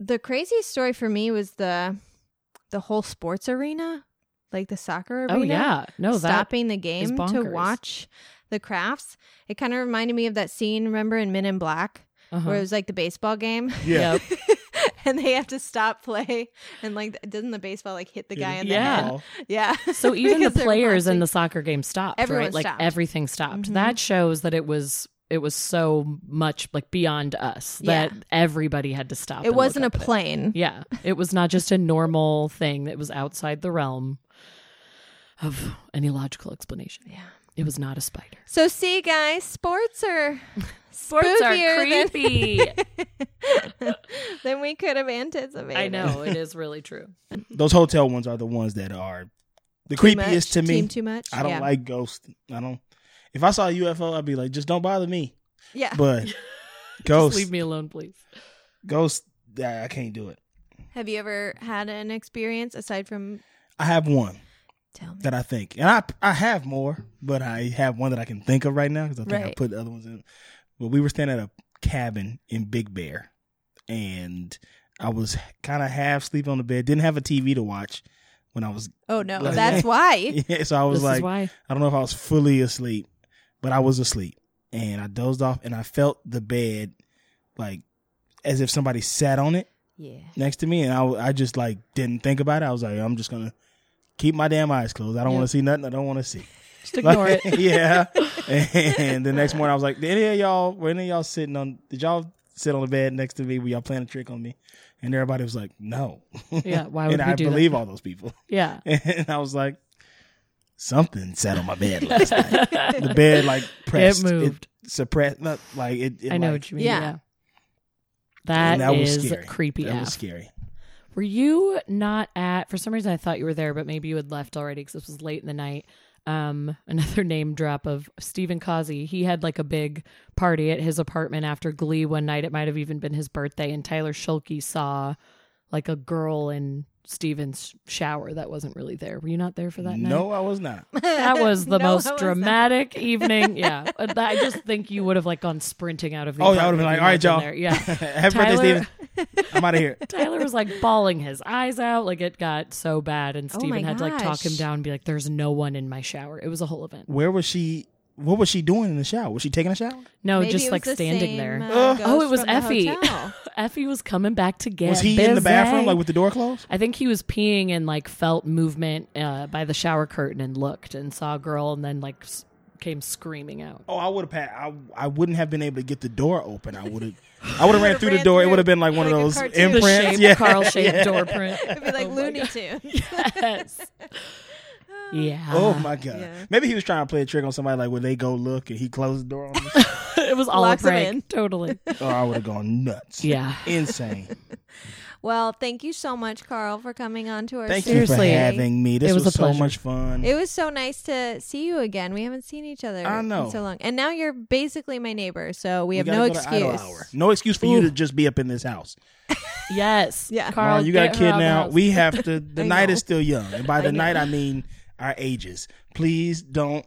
Speaker 2: The craziest story for me was the the whole sports arena, like the soccer arena.
Speaker 4: Oh yeah. No, that
Speaker 2: stopping the game to watch the crafts. It kind of reminded me of that scene, remember in Men in Black,
Speaker 4: uh-huh.
Speaker 2: where it was like the baseball game,
Speaker 5: yeah.
Speaker 4: Yep.
Speaker 2: and they have to stop play, and like doesn't the baseball like hit the guy in the
Speaker 4: Yeah.
Speaker 2: head? Yeah. Yeah.
Speaker 4: So even the players in the soccer game stopped,
Speaker 2: Everyone
Speaker 4: right? Like everything stopped.
Speaker 2: Mhm.
Speaker 4: That shows that it was it was so much like beyond us that
Speaker 2: Yeah.
Speaker 4: everybody had to stop.
Speaker 2: it wasn't a
Speaker 4: look up at it.
Speaker 2: plane.
Speaker 4: Yeah, it was not just a normal thing that was outside the realm of any logical explanation.
Speaker 2: Yeah.
Speaker 4: It was not a spider.
Speaker 2: So see, guys, sports are
Speaker 4: Sports are
Speaker 2: spookier than-
Speaker 4: creepy.
Speaker 2: than we could have anticipated.
Speaker 4: I know it is really true.
Speaker 5: Those hotel ones are the ones that are the
Speaker 2: Too
Speaker 5: creepiest
Speaker 2: much?
Speaker 5: to me.
Speaker 2: Too much.
Speaker 5: I don't
Speaker 2: yeah.
Speaker 5: like ghosts. I don't. If I saw a UFO, I'd be like, just don't bother me.
Speaker 2: Yeah.
Speaker 5: But
Speaker 4: Just
Speaker 5: ghosts,
Speaker 4: leave me alone, please.
Speaker 5: ghosts, I I can't do it.
Speaker 2: Have you ever had an experience aside from?
Speaker 5: I have one
Speaker 2: Tell me.
Speaker 5: that I think, and I I have more, but I have one that I can think of right now because I think I put the other ones in. But we were staying at a cabin in Big Bear, and I was kind of half sleeping on the bed. Didn't have a TV to watch when I was.
Speaker 2: Oh no,
Speaker 5: Like-
Speaker 2: that's why.
Speaker 5: Yeah, so I was
Speaker 4: This
Speaker 5: like,
Speaker 4: why.
Speaker 5: I don't know if I was fully asleep, but I was asleep, and I dozed off, and I felt the bed like as if somebody sat on it
Speaker 2: Yeah.
Speaker 5: next to me, and I, I just like didn't think about it. I was like, I'm just gonna keep my damn eyes closed. I don't want to see nothing. I don't want to see.
Speaker 4: Just ignore
Speaker 5: Like,
Speaker 4: it.
Speaker 5: yeah. And the next morning, I was like, did any of y'all, were any of y'all sitting on? Did y'all sit on the bed next to me? Were y'all playing a trick on me? And everybody was like, no.
Speaker 4: Yeah, why would
Speaker 5: and
Speaker 4: we
Speaker 5: I
Speaker 4: do that?
Speaker 5: believe all those people.
Speaker 4: Yeah.
Speaker 5: And I was like, something sat on my bed last night. The bed like pressed,
Speaker 4: It moved.
Speaker 5: suppressed, not like it. it
Speaker 4: I know
Speaker 5: like-
Speaker 4: what you mean.
Speaker 2: Yeah.
Speaker 4: Yeah.
Speaker 5: and
Speaker 4: that is
Speaker 5: scary.
Speaker 4: creepy.
Speaker 5: That
Speaker 4: AF.
Speaker 5: was scary.
Speaker 4: Were you not at? For some reason, I thought you were there, but maybe you had left already because this was late in the night. Um, another name drop of Stephen Causey. He had like a big party at his apartment after Glee one night. It might have even been his birthday, and Tyler Schulke saw like a girl in Steven's shower that wasn't really there. Were you not there for that night?
Speaker 5: No, I was not.
Speaker 4: That was the
Speaker 2: No,
Speaker 4: most
Speaker 2: was not.
Speaker 4: dramatic evening. Yeah, I just think you would have like gone sprinting out of the.
Speaker 5: Oh, yeah, I would have been like, all right,
Speaker 4: you
Speaker 5: y'all.
Speaker 4: there. Yeah,
Speaker 5: Happy birthday, Steven. I'm out of here.
Speaker 4: Tyler was like bawling his eyes out, like it got so bad, and
Speaker 2: Oh
Speaker 4: Steven
Speaker 2: my
Speaker 4: had to like talk him down and be like, "There's no one in my shower." It was a whole event.
Speaker 5: Where was she? What was she doing in the shower? Was she taking a shower?
Speaker 4: No,
Speaker 2: Maybe
Speaker 4: just like standing
Speaker 2: same,
Speaker 4: there.
Speaker 2: uh,
Speaker 4: oh, it was Effie.
Speaker 2: Hotel.
Speaker 4: Effie was coming back to get.
Speaker 5: Was he in the bathroom like with the door closed?
Speaker 4: I think he was peeing and like felt movement uh, by the shower curtain and looked and saw a girl and then like s- came screaming out.
Speaker 5: Oh, I would have had. I I wouldn't have been able to get the door open. I would have. I would have ran
Speaker 2: would've
Speaker 5: through the
Speaker 2: ran
Speaker 5: door. It would have been like one
Speaker 2: like
Speaker 5: of those
Speaker 2: cartoon.
Speaker 4: The
Speaker 5: imprints.
Speaker 4: shape,
Speaker 5: yeah,
Speaker 4: Carl shaped
Speaker 5: yeah.
Speaker 4: door print.
Speaker 2: It'd be like
Speaker 4: Oh
Speaker 2: Looney
Speaker 4: God.
Speaker 2: Tunes.
Speaker 4: Yes. yeah.
Speaker 5: Oh my god!
Speaker 2: Yeah.
Speaker 5: Maybe he was trying to play a trick on somebody, like when they go look and he closed the door on them.
Speaker 4: It was all
Speaker 2: Locks
Speaker 4: a
Speaker 2: 'em
Speaker 4: prank.
Speaker 2: in.
Speaker 4: Totally.
Speaker 5: oh, I would have gone nuts.
Speaker 4: Yeah.
Speaker 5: insane.
Speaker 2: Well, thank you so much, Carl, for coming on to our
Speaker 5: Thank
Speaker 2: show
Speaker 5: you for
Speaker 4: Seriously.
Speaker 5: having me. This
Speaker 4: It was
Speaker 5: was,
Speaker 4: a
Speaker 5: so
Speaker 4: pleasure.
Speaker 5: much fun.
Speaker 2: It was so nice to see you again. We haven't seen each other
Speaker 5: I know.
Speaker 2: in so long. And now you're basically my neighbor, so we, have
Speaker 5: gotta
Speaker 2: no
Speaker 5: go to Idle
Speaker 2: excuse.
Speaker 5: Hour. No excuse for you to just be up in this house.
Speaker 4: Yes.
Speaker 2: Yeah.
Speaker 4: Carl,
Speaker 5: Mom, you got a
Speaker 4: get her
Speaker 5: kid
Speaker 4: out of the
Speaker 5: now.
Speaker 4: house.
Speaker 5: We have to. The
Speaker 2: I
Speaker 5: night
Speaker 2: know.
Speaker 5: is still young, and by the
Speaker 4: know.
Speaker 5: night I mean our ages. Please don't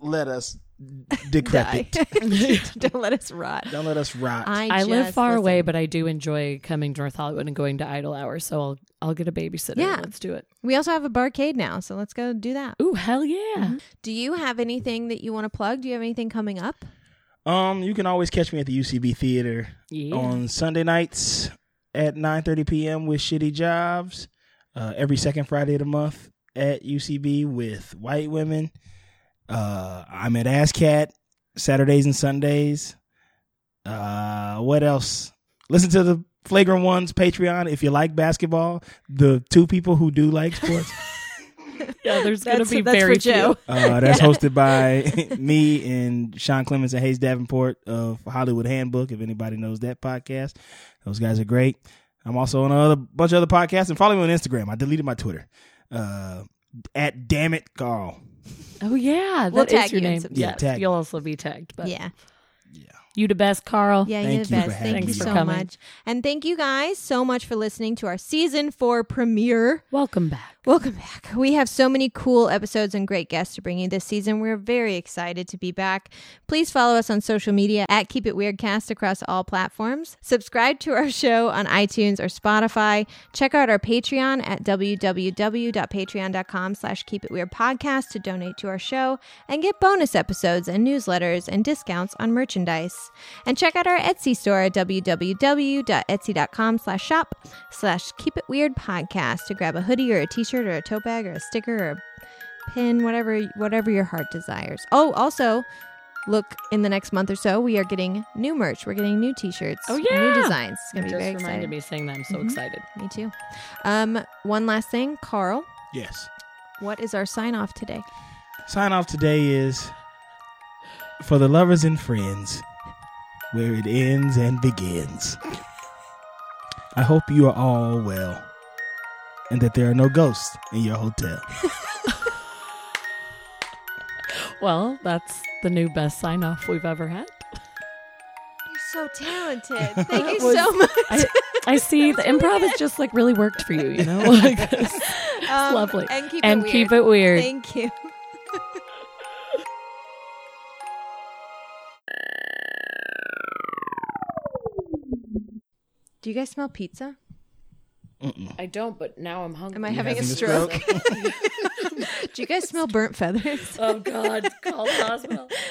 Speaker 5: let us decrepit.
Speaker 2: Don't let us rot.
Speaker 5: don't let us rot.
Speaker 2: I,
Speaker 4: I live far
Speaker 2: listen,
Speaker 4: away, but I do enjoy coming to North Hollywood and going to Idle Hour. So I'll I'll get a babysitter.
Speaker 2: Yeah.
Speaker 4: Let's do it.
Speaker 2: We also have a barcade now, so let's go do that.
Speaker 4: Ooh, hell yeah.
Speaker 2: Do you have anything that you want to plug? Do you have anything coming up?
Speaker 5: um, you can always catch me at the UCB Theater
Speaker 4: Yeah.
Speaker 5: on Sunday nights at 9:30 p.m. with Shitty Jobs. Uh, every second Friday of the month at UCB with white women. Uh, I'm at ASCAT Saturdays and Sundays. Uh, what else? Listen to the Flagrant Ones Patreon if you like basketball. The two people who do like sports.
Speaker 4: yeah, there's going to
Speaker 2: That's-
Speaker 4: be
Speaker 2: that's
Speaker 4: very
Speaker 2: for Joe.
Speaker 4: few.
Speaker 5: Uh, that's hosted by me and Sean Clements and Hayes Davenport of Hollywood Handbook. If anybody knows that podcast, those guys are great. I'm also on a other, bunch of other podcasts and follow me on Instagram. I deleted my Twitter uh, at damn it Carl.
Speaker 4: Oh yeah, that
Speaker 2: We'll
Speaker 4: is
Speaker 2: tag
Speaker 4: your
Speaker 2: you in
Speaker 4: name.
Speaker 2: some
Speaker 4: yes.
Speaker 5: Yeah, tag
Speaker 4: you'll also be tagged. But
Speaker 2: yeah.
Speaker 4: You the best, Carl.
Speaker 2: Yeah,
Speaker 5: Thank
Speaker 2: you're the
Speaker 5: you for
Speaker 2: best. Thank you so
Speaker 4: coming.
Speaker 2: much. And thank you guys so much for listening to our season four premiere.
Speaker 4: Welcome back.
Speaker 2: Welcome back. We have so many cool episodes and great guests to bring you this season. We're very excited to be back. Please follow us on social media at Keep It Weirdcast across all platforms. Subscribe to our show on iTunes or Spotify. Check out our Patreon at www.patreon.com slash Keep It Weird Podcast to donate to our show and get bonus episodes and newsletters and discounts on merchandise. And check out our Etsy store at www.etsy.com slash shop slash Keep It Weird Podcast to grab a hoodie or a t-shirt or a tote bag or a sticker or a pin, whatever whatever your heart desires. Oh, also, look in the next month or so, we are getting new merch. We're getting new t-shirts.
Speaker 4: Oh, yeah, new
Speaker 2: designs. It's gonna
Speaker 4: You
Speaker 2: be
Speaker 4: just
Speaker 2: very
Speaker 4: reminded
Speaker 2: exciting.
Speaker 4: me saying that. I'm so
Speaker 2: Mhm.
Speaker 4: excited.
Speaker 2: Me too. Um, one last thing, Carl.
Speaker 5: Yes.
Speaker 2: What is our sign off today?
Speaker 5: Sign off today is for the lovers and friends, where it ends and begins. I hope you are all well and that there are no ghosts in your hotel.
Speaker 4: Well, that's the new best sign off we've ever had.
Speaker 2: You're so talented. Thank you
Speaker 4: was-
Speaker 2: so much.
Speaker 4: I, I see the improv has just like really worked for you, you know? Like this.
Speaker 2: Um,
Speaker 4: lovely.
Speaker 2: And keep
Speaker 4: and
Speaker 2: it weird.
Speaker 4: keep it weird.
Speaker 2: Thank you. Do you guys smell pizza?
Speaker 4: I don't, but now I'm hungry.
Speaker 2: Am I
Speaker 5: You
Speaker 2: having a
Speaker 5: having a
Speaker 2: stroke?
Speaker 5: stroke?
Speaker 2: Do you guys smell burnt feathers?
Speaker 4: oh God, call the hospital.